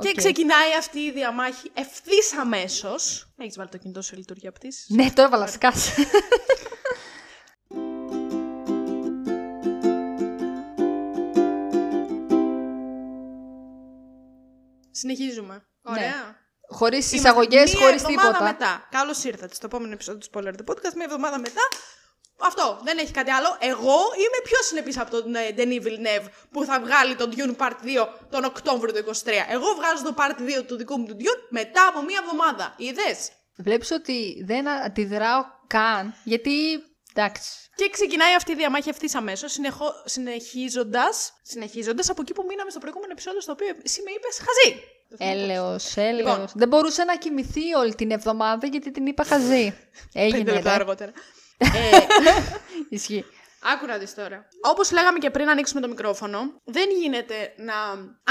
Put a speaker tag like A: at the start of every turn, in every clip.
A: Και
B: Οκ.
A: ξεκινάει αυτή η διαμάχη ευθύς αμέσως. Έχεις βάλει το κινητό σε λειτουργία πτήσης;
B: Ναι, το έβαλα σκάσε.
A: Συνεχίζουμε. Ωραία.
B: Χωρίς
A: Είμαστε
B: εισαγωγές,
A: μία
B: χωρίς
A: εβδομάδα
B: τίποτα.
A: μετά. Καλώς ήρθατε στο επόμενο επεισόδιο του Spoiler The Podcast. Μία εβδομάδα μετά. Αυτό. Δεν έχει κάτι άλλο. Εγώ είμαι πιο συνεπής από τον ε, Denis Villeneuve που θα βγάλει τον Dune Part 2 τον Οκτώβριο του 23. Εγώ βγάζω το Part 2 του δικού μου του Dune μετά από μία εβδομάδα. Είδες;
B: Βλέπεις ότι δεν αντιδράω καν, γιατί. Εντάξει.
A: Και ξεκινάει αυτή η διαμάχη ευθύς αμέσως, συνεχίζοντας συνεχίζοντας από εκεί που μείναμε στο προηγούμενο επεισόδιο, στο οποίο εσύ με είπες χαζή.
B: Έλεος, έλεος.
A: Λοιπόν.
B: Δεν μπορούσε να κοιμηθεί όλη την εβδομάδα γιατί την είπα χαζή. Έγινε,
A: Πέντε λεπτά
B: ρε.
A: αργότερα. Ε,
B: Ισχύει.
A: Άκου να δεις τώρα. Όπως λέγαμε και πριν ανοίξουμε το μικρόφωνο, δεν γίνεται να.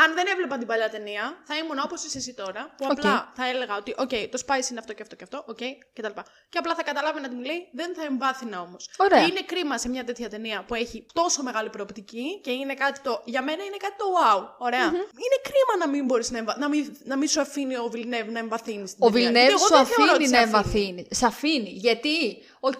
A: Αν δεν έβλεπα την παλιά ταινία, θα ήμουν όπως είσαι εσύ τώρα, που
B: Οκ.
A: απλά θα έλεγα ότι, OK, το Spice είναι αυτό και αυτό και αυτό, OK, κτλ. Και απλά θα καταλάβαινα τι μου λέει, δεν θα εμβάθυνα όμως.
B: Ωραία.
A: Και είναι κρίμα σε μια τέτοια ταινία που έχει τόσο μεγάλη προοπτική και είναι κάτι το. Για μένα είναι κάτι το wow. ωραια Είναι κρίμα να μην μπορείς να, εμβα... να, μην... να μην σου αφήνει ο Βιλνεύ να εμβαθύνει.
B: Ο Βιλνεύ σου αφήνει να εμβαθύνει. Σε αφήνει. Γιατί, οκ,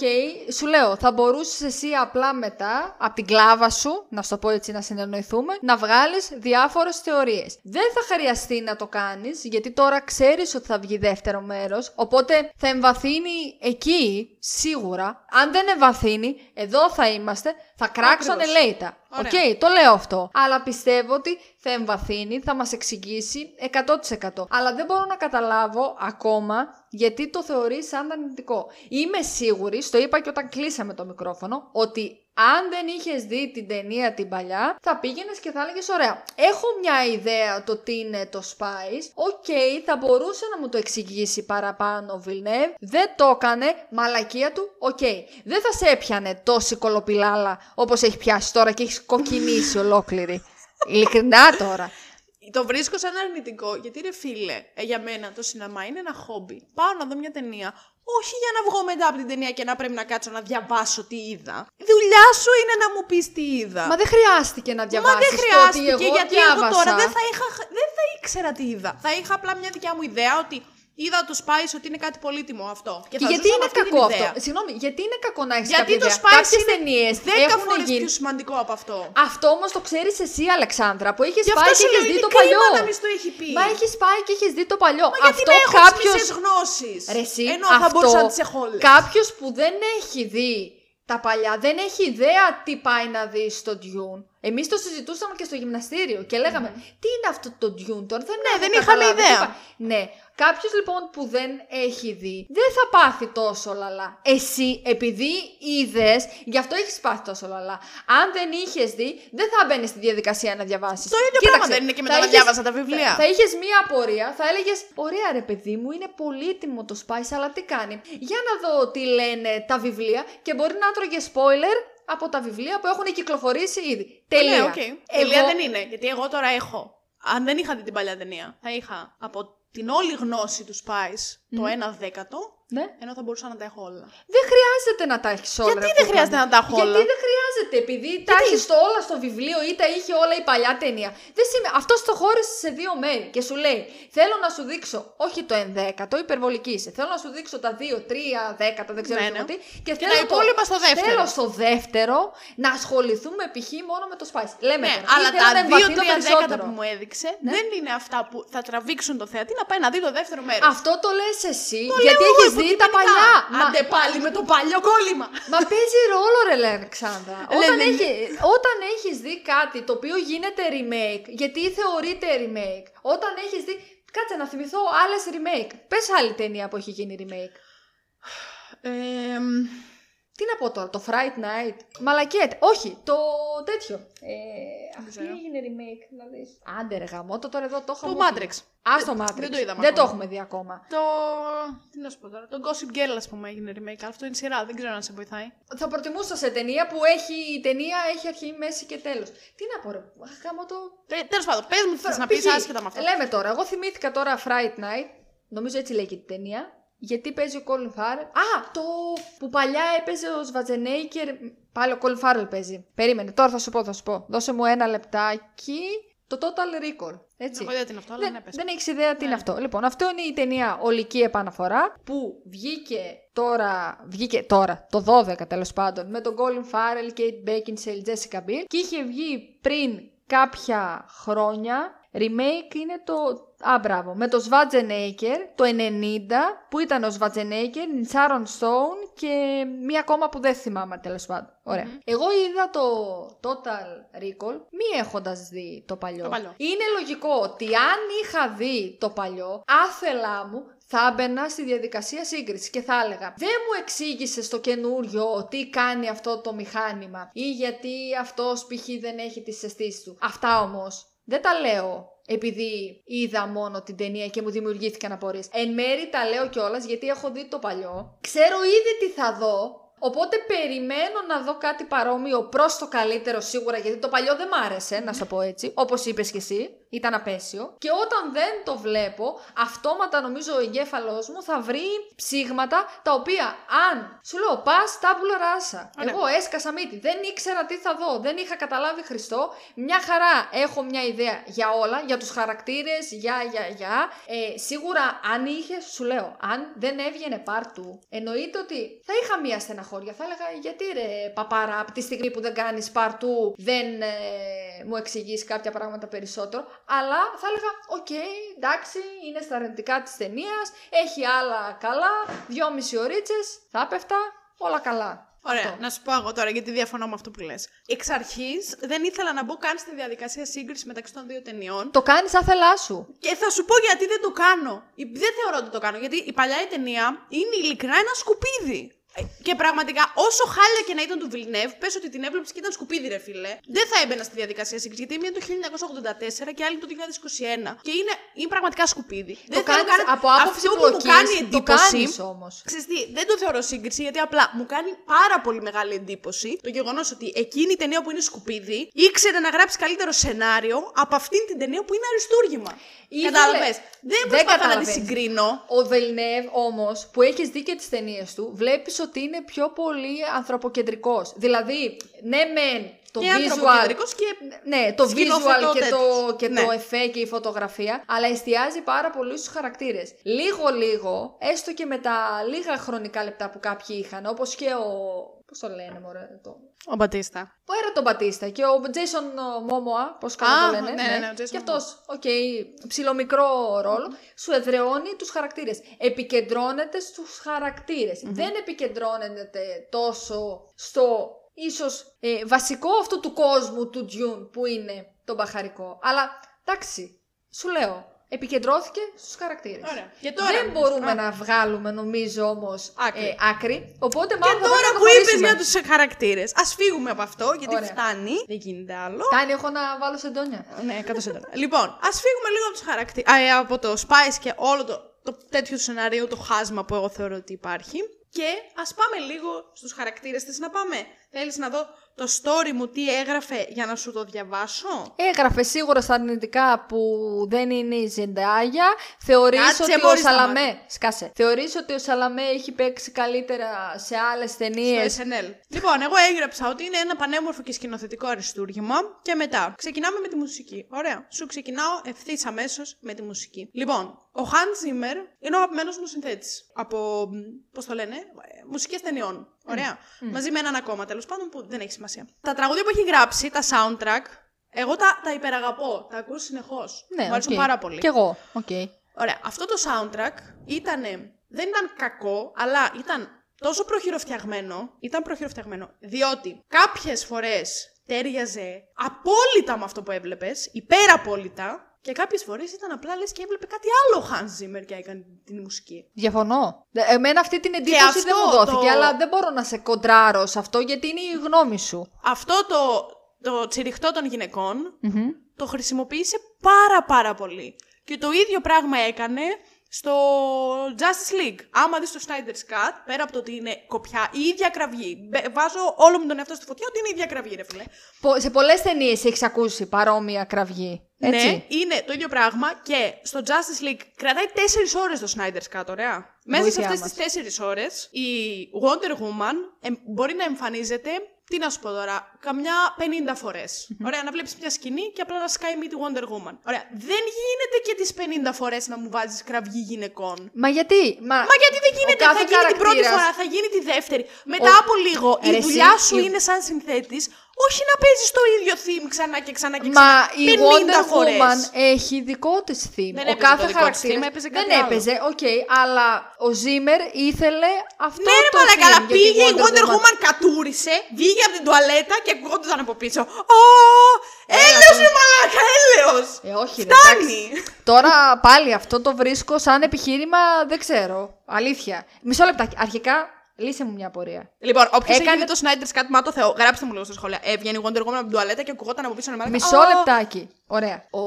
B: σου λέω, θα μπορούσες εσύ απλά μετά, από την γκλάβα σου, να σου το πω έτσι να συνεννοηθούμε, να βγάλεις διάφορες θεωρίες. Δεν θα χρειαστεί να το κάνεις, γιατί τώρα ξέρεις ότι θα βγει δεύτερο μέρος, οπότε θα εμβαθύνει εκεί, σίγουρα. Αν δεν εμβαθύνει, εδώ θα είμαστε, θα κράξουν
A: Ακριβώς.
B: ανελέητα. Οκ,
A: Ωραία.
B: το λέω αυτό. Αλλά πιστεύω ότι θα εμβαθύνει, θα μας εξηγήσει 100%. Αλλά δεν μπορώ να καταλάβω ακόμα γιατί το θεωρείς σαν αρνητικό. Είμαι σίγουρη, στο είπα και όταν κλείσαμε το μικρόφωνο, ότι αν δεν είχες δει την ταινία την παλιά, θα πήγαινες και θα έλεγες ωραία. Έχω μια ιδέα το τι είναι το Spice. OK, θα μπορούσε να μου το εξηγήσει παραπάνω ο Βιλνεύ. Δεν το έκανε, μαλακία του. Οκ, δεν θα σε έπιανε τόση κωλοπιλάλα όπως έχει πιάσει τώρα και έχεις κοκκινήσει ολόκληρη. Ειλικρινά τώρα.
A: Το βρίσκω σαν αρνητικό, γιατί ρε φίλε, ε, για μένα το σινεμά είναι ένα χόμπι. Πάω να δω μια ταινία, όχι για να βγω μετά από την ταινία και να πρέπει να κάτσω να διαβάσω τι είδα. Η δουλειά σου είναι να μου πεις τι είδα.
B: Μα δεν χρειάστηκε να
A: Μα
B: διαβάσεις
A: δεν
B: το ότι
A: χρειάστηκε,
B: εγώ
A: γιατί
B: διάβασα.
A: εγώ τώρα δεν θα, είχα, δεν θα ήξερα τι είδα. Θα είχα απλά μια δικιά μου ιδέα ότι είδα το Spice ότι είναι κάτι πολύτιμο αυτό. Και,
B: Και
A: θα
B: γιατί
A: ζούσα με
B: είναι
A: αυτή την
B: κακό
A: ιδέα.
B: αυτό. Συγγνώμη, γιατί είναι κακό να έχεις
A: Γιατί
B: κάποια
A: το
B: ιδέα;
A: Spice
B: Κάποιες
A: είναι
B: ταινίες
A: δέκα
B: έχουν
A: φορές
B: γίνει.
A: πιο σημαντικό από αυτό.
B: Αυτό όμως το ξέρεις εσύ, Αλεξάνδρα, που έχεις
A: Γι' αυτό
B: πάει και
A: σου λέω
B: έχει δει
A: είναι
B: το
A: κρίμα
B: παλιό.
A: να μην στο έχει πει.
B: Μα έχεις πάει και έχεις δει το παλιό.
A: Μα γιατί
B: αυτό
A: να έχω
B: κάποιο.
A: τις μισές γνώσεις.
B: Ρε, εσύ,
A: Ενώ
B: αυτό,
A: θα μπορούσα να τις έχω όλες.
B: Κάποιος που δεν έχει δει τα παλιά, δεν έχει ιδέα τι πάει να δει στο Dune. Εμείς το συζητούσαμε και στο γυμναστήριο και λέγαμε Τι είναι αυτό το Dune τώρα, δεν, έχω
A: Ναι. δεν είχαμε
B: καταλάβει,
A: ιδέα.
B: τι πάει». Ναι, κάποιος λοιπόν που δεν έχει δει δεν θα πάθει τόσο λαλά. Εσύ, επειδή είδες, γι' αυτό έχεις πάθει τόσο λαλά. Αν δεν είχες δει, δεν θα μπαίνεις στη διαδικασία να διαβάσεις.
A: Το ίδιο πράγμα δεν είναι και μετά να διάβαζα τα βιβλία.
B: Θα, θα είχες μία απορία, θα έλεγες: Ωραία, ρε παιδί μου, είναι πολύτιμο το Spice, αλλά τι κάνει. Για να δω τι λένε τα βιβλία και μπορεί να τρώγε spoiler από τα βιβλία που έχουν κυκλοφορήσει ήδη. Τελεία.
A: Ναι, οκ. Τελεία δεν είναι. Γιατί εγώ τώρα έχω. Αν δεν είχα δει την παλιά ταινία, θα είχα από την όλη γνώση του Spice το 1 δέκατο,
B: Ναι.
A: ενώ θα μπορούσα να τα έχω όλα.
B: Δεν χρειάζεται να τα έχεις όλα.
A: Γιατί
B: ρε
A: δεν
B: Κούκλα
A: χρειάζεται
B: μου.
A: να τα έχω όλα;
B: Γιατί δεν χρειάζεται, επειδή τα έχεις όλα στο βιβλίο ή τα είχε όλα η παλιά ταινία. Δεν σημαίνει. Αυτό το χώρισε σε δύο μέρη και σου λέει: Θέλω να σου δείξω, όχι το ενδέκατο, υπερβολική είσαι. Θέλω να σου δείξω τα δύο, τρία, δέκατα, δεν ξέρω
A: Ναι,
B: εγώ
A: ναι.
B: τι. Και,
A: τα
B: θέλω το-
A: υπόλοιπα στο δεύτερο.
B: Θέλω στο δεύτερο να ασχοληθούμε π.χ. μόνο με το Spice. Λέμε
A: Ναι,
B: τώρα.
A: αλλά
B: ή θέλω να
A: τα
B: εμβαθύνω
A: δύο-τρία δέκατα
B: περισσότερο. Ναι.
A: που μου έδειξε δεν είναι αυτά που θα τραβήξουν το θεατή να πάει να δει το δεύτερο μέρος.
B: Αυτό το λες εσύ, γιατί έχεις δει τα παλιά. Μα-
A: Άντε πάλι με το παλιό κόλλημα.
B: Μα παίζει ρόλο ρε λέει, Αλεξάνδρα. όταν,
A: δεν-
B: έχει, όταν έχεις δει κάτι το οποίο γίνεται remake, γιατί θεωρείται remake, όταν έχεις δει... Κάτσε να θυμηθώ άλλες remake. Πες άλλη ταινία που έχει γίνει remake.
A: Ε,
B: Τι να πω τώρα, το Fright Night. Μαλακέτ. Όχι, το τέτοιο. Ε, αυτή
A: ξέρω.
B: έγινε remake, να δεις. Άντε ρε γαμώτο, τώρα εδώ το έχω.
A: το
B: μου
A: Matrix.
B: Ας το Matrix.
A: δεν το είδαμε
B: Δεν το
A: ακόμα.
B: έχουμε δει ακόμα.
A: Το. Τι να σου πω τώρα. Το Gossip Girl, ας πούμε, έγινε remake. Αλλά αυτό είναι σειρά. Δεν ξέρω αν σε βοηθάει.
B: Θα προτιμούσα σε ταινία που έχει, η ταινία έχει αρχή, μέση και τέλος. Τι να πω ρε, γαμώτο,
A: Τέλος πάντων, πες μου τι θες να
B: Π.χ.
A: πει άσχετα με αυτό.
B: Λέμε τώρα, εγώ θυμήθηκα τώρα Fright Night. Νομίζω έτσι λέγεται η ταινία. Γιατί παίζει ο Colin Farrell; Α, το που παλιά έπαιζε ο Σβατζενέικερ. Πάλι ο Colin Farrell παίζει. Περίμενε, τώρα θα σου πω, θα σου πω. Δώσε μου ένα λεπτάκι. Το Total Recall. Έτσι.
A: Έχω ιδέα τι είναι αυτό, αλλά
B: Δεν,
A: ναι, πες.
B: δεν έχεις ιδέα τι είναι αυτό. Λοιπόν, αυτό είναι η ταινία Ολική Επαναφορά που βγήκε τώρα, βγήκε τώρα, το 12 τέλος πάντων, με τον Colin Farrell, Kate Beckinsale, Jessica Biel και είχε βγει πριν κάποια χρόνια. Remake είναι το. Α, μπράβο. Με το Schwarzenegger το 90 που ήταν ο Schwarzenegger, η Sharon Stone και μία ακόμα που δεν θυμάμαι τέλος πάντων. Ωραία. Εγώ είδα το Total Recall μη έχοντας δει το παλιό.
A: Το παλιό.
B: Είναι λογικό ότι αν είχα δει το παλιό, άθελά μου θα έμπαινα στη διαδικασία σύγκρισης και θα έλεγα Δεν μου εξήγησε το καινούριο τι κάνει αυτό το μηχάνημα ή γιατί αυτός π.χ. δεν έχει τις αισθήσεις του. Αυτά όμως δεν τα λέω επειδή είδα μόνο την ταινία και μου δημιουργήθηκαν απορίες. Εν μέρη τα λέω κιόλας γιατί έχω δει το παλιό. Ξέρω ήδη τι θα δω. Οπότε περιμένω να δω κάτι παρόμοιο προς το καλύτερο σίγουρα γιατί το παλιό δεν μ' άρεσε, να σου πω έτσι. Όπως είπες και εσύ, ήταν απέσιο. Και όταν δεν το βλέπω, αυτόματα νομίζω ο εγκέφαλός μου θα βρει ψήγματα τα οποία αν σου λέω πας τάμπουλα ράσα.
A: Ωραία.
B: Εγώ έσκασα μύτη, δεν ήξερα τι θα δω, δεν είχα καταλάβει Χριστό. Μια χαρά έχω μια ιδέα για όλα, για τους χαρακτήρες, για, για, για. Ε, σίγουρα αν είχε, σου λέω, αν δεν έβγαινε πάρτου, εννοείται ότι θα είχα μια στεναχώρια. Θα έλεγα γιατί ρε παπάρα, από τη στιγμή που δεν κάνεις πάρτου, δεν ε, μου εξηγείς κάποια πράγματα περισσότερο. Αλλά θα έλεγα, οκ, εντάξει, είναι στα αρνητικά της ταινίας, έχει άλλα καλά, δυόμιση ωρίτσες, θα πες τα, όλα καλά.
A: Ωραία,
B: Αυτό.
A: να σου πω εγώ τώρα γιατί διαφωνώ με αυτό που λες. Εξ αρχής δεν ήθελα να μπω καν στη διαδικασία σύγκριση μεταξύ των δύο ταινιών.
B: Το κάνεις άθελά σου.
A: Και θα σου πω γιατί δεν το κάνω. Η- Δεν θεωρώ ότι το κάνω. Γιατί η παλιά η ταινία είναι ειλικρινά ένα σκουπίδι. Ε, Και πραγματικά, όσο χάλια και να ήταν του Villeneuve, πες ότι την έβλεπες και ήταν σκουπίδι, ρε φίλε. Δεν θα έμπαινα στη διαδικασία σύγκριση. Γιατί η μία είναι το 1984 και άλλη το 2021. Και είναι, είναι πραγματικά σκουπίδι.
B: Το
A: δεν θέλω
B: κάνεις
A: καν-
B: από άποψη
A: Αυτό που μου
B: πλοκής,
A: κάνει
B: Το
A: εντύπωση.
B: κάνεις όμως.
A: Ξέρεις τι, δεν το θεωρώ σύγκριση γιατί απλά μου κάνει πάρα πολύ μεγάλη εντύπωση το γεγονός ότι εκείνη η ταινία που είναι σκουπίδι ήξερε να γράψει καλύτερο σενάριο από αυτήν την ταινία που είναι αριστούργημα.
B: Ήθελε-
A: Κατάλαβες; Δεν
B: Δεν
A: προσπαθώ να τη
B: καταλαβαίνεις.
A: συγκρίνω.
B: Ο Βελνεύ όμως, που έχεις δει και τις ταινίες του, βλέπεις ότι είναι πιο πολύ ανθρωποκεντρικός. Δηλαδή, ναι, μεν το
A: και
B: visual.
A: ανθρωποκεντρικός και
B: Ναι, το visual
A: σκηνοθετικό
B: και, το,
A: τέτοιος.
B: και
A: Ναι.
B: το εφέ και η φωτογραφία, αλλά εστιάζει πάρα πολύ στους χαρακτήρες. Λίγο-λίγο, έστω και με τα λίγα χρονικά λεπτά που κάποιοι είχαν, όπως και ο... Πώς το λένε, μωρέ, το...
A: Ο Μπατίστα.
B: Που era τον Μπατίστα και ο Τζέισον Μόμοα, πώς
A: Α,
B: καλά το λένε.
A: ναι, ναι, ναι, ο Jason
B: Και αυτός, οκ, ψιλομικρό ρόλο, σου εδραιώνει τους χαρακτήρες. Επικεντρώνεται στους χαρακτήρες Δεν επικεντρώνεται τόσο στο ίσως ε, βασικό αυτού του κόσμου του Dune που είναι το μπαχαρικό. Αλλά εντάξει, σου λέω, επικεντρώθηκε στους χαρακτήρες.
A: Ωραία. Και τώρα.
B: Δεν μπορούμε
A: Α,
B: να βγάλουμε νομίζω όμως
A: Άκρη.
B: ε, άκρη. Οπότε
A: Και
B: μάλλον θα
A: τώρα
B: πρέπει να
A: που είπες
B: προχωρήσουμε.
A: για τους χαρακτήρες, ας φύγουμε από αυτό γιατί
B: Ωραία.
A: φτάνει. Δεν γίνεται άλλο.
B: Κάνει, έχω να βάλω σεντόνια.
A: Ναι, κάτω σε τώρα. λοιπόν, ας φύγουμε λίγο από τους χαρακτήρε. από το Spice και όλο το, το τέτοιο σενάριο, το χάσμα που εγώ θεωρώ ότι υπάρχει. Και ας πάμε λίγο στους χαρακτήρες. Θε να πάμε. Θέλεις να δω το story μου τι έγραφε για να σου το διαβάσω;
B: Έγραφε σίγουρα στα αρνητικά που δεν είναι η Ζεντάγια. Θεωρείς
A: Κάτσε,
B: ότι ο
A: μόλις
B: Σαλαμέ. Σκάσε. Θεωρείς ότι ο Σαλαμέ έχει παίξει καλύτερα σε άλλες ταινίες;
A: Στο SNL. Λοιπόν, εγώ έγραψα ότι είναι ένα πανέμορφο και σκηνοθετικό αριστούργημα. Και μετά ξεκινάμε με τη μουσική. Ωραία. Σου ξεκινάω ευθύς αμέσως με τη μουσική. Λοιπόν, ο Hans Zimmer είναι ο αγαπημένος μου συνθέτης. Από. Πώς το λένε, μουσικές ταινιών. Ωραία. Μαζί με έναν ακόμα τέλος πάντων που δεν έχει σημασία. Τα τραγούδια που έχει γράψει, τα soundtrack, εγώ τα, τα υπεραγαπώ. Τα ακούω συνεχώς.
B: Ναι,
A: Μου αρέσουν
B: οκ.
A: πάρα πολύ.
B: Κι εγώ. Οκ.
A: Ωραία, αυτό το soundtrack ήτανε, δεν ήταν κακό, αλλά ήταν τόσο προχειροφτιαγμένο, ήταν προχειροφτιαγμένο, διότι κάποιες φορές ταίριαζε απόλυτα με αυτό που έβλεπες, υπεραπόλυτα, και κάποιες φορές ήταν απλά λες και έβλεπε κάτι άλλο ο Hans Zimmer και έκανε την μουσική.
B: Διαφωνώ. Ε, Εμένα αυτή την εντύπωση
A: αυτό
B: δεν μου δόθηκε,
A: το-
B: αλλά δεν μπορώ να σε κοντράρω σε αυτό γιατί είναι η γνώμη σου.
A: Αυτό το, το τσιριχτό των γυναικών
B: Μμμ.
A: το χρησιμοποίησε πάρα πάρα πολύ. Και το ίδιο πράγμα έκανε στο Justice League. Άμα δεις το Snyder's Cut, πέρα από το ότι είναι κοπιά, η ίδια κραυγή. Μπε- Βάζω όλο μου τον εαυτό στη φωτιά ότι είναι η ίδια κραυγή, ρε φίλε.
B: Πο- Σε πολλές ταινίες έχεις ακούσει παρόμοια κραυγή. Έτσι.
A: Ναι, είναι το ίδιο πράγμα και στο Justice League κρατάει 4 ώρες το Snyder's Cut, ωραία. Μέσα σε
B: Βοήθειά
A: αυτές
B: μας.
A: τις 4 ώρες η Wonder Woman εμ- μπορεί να εμφανίζεται τι να σου πω τώρα, καμιά 50 φορές. Ωραία, να βλέπεις μια σκηνή και απλά να σκάει μύτη Wonder Woman. Ωραία. Δεν γίνεται και τις 50 φορές να μου βάζεις κραυγή γυναικών.
B: Μα γιατί. Μα,
A: Μα γιατί δεν γίνεται,
B: ο
A: θα
B: κάθε
A: γίνει την πρώτη
B: χαρακτήρας-
A: φορά, θα γίνει τη δεύτερη. Μετά
B: Ο-
A: από λίγο,
B: Ρε,
A: η
B: εσύ,
A: δουλειά σου
B: η-
A: είναι σαν συνθέτης, όχι να παίζεις το ίδιο theme ξανά και ξανά και
B: Μα
A: ξανά.
B: η
A: 50
B: Wonder
A: φορές.
B: Woman έχει δικό της theme.
A: Δεν
B: ο
A: έπαιζε
B: κάθε
A: το δικό της
B: χαρακτήρας-
A: theme, έπαιζε
B: Δεν
A: κάτι άλλο.
B: έπαιζε, οκ, αλλά ο Zimmer ήθελε αυτό
A: Ναι, ρε
B: ρε
A: μαλάκα,
B: theme για τη
A: πήγε η
B: Wonder
A: Wonder
B: Woman.
A: Woman, κατούρησε, βγήκε από την τουαλέτα και ακούγονταν από πίσω. Ω,
B: Έλα,
A: έλεος
B: τώρα.
A: ρε μαλάκα, έλεος.
B: Ε, όχι, ρε,
A: Φτάνει.
B: εντάξει. Τώρα πάλι αυτό το βρίσκω σαν επιχείρημα, δεν ξέρω. Αλήθεια. Μισό λεπτάκι. Αρχικά, λύσε μου μια απορία.
A: Λοιπόν, όποιος
B: Έκανε-
A: έκανε το Snyder's Cut, μα το Θεό, γράψτε μου λίγο στα σχόλια. Έβγαινε η Wonder Woman από την τουαλέτα και ακουγόταν από πίσω να μαλακά.
B: Μισό
A: «Α,
B: λεπτάκι. Ωραία. Ο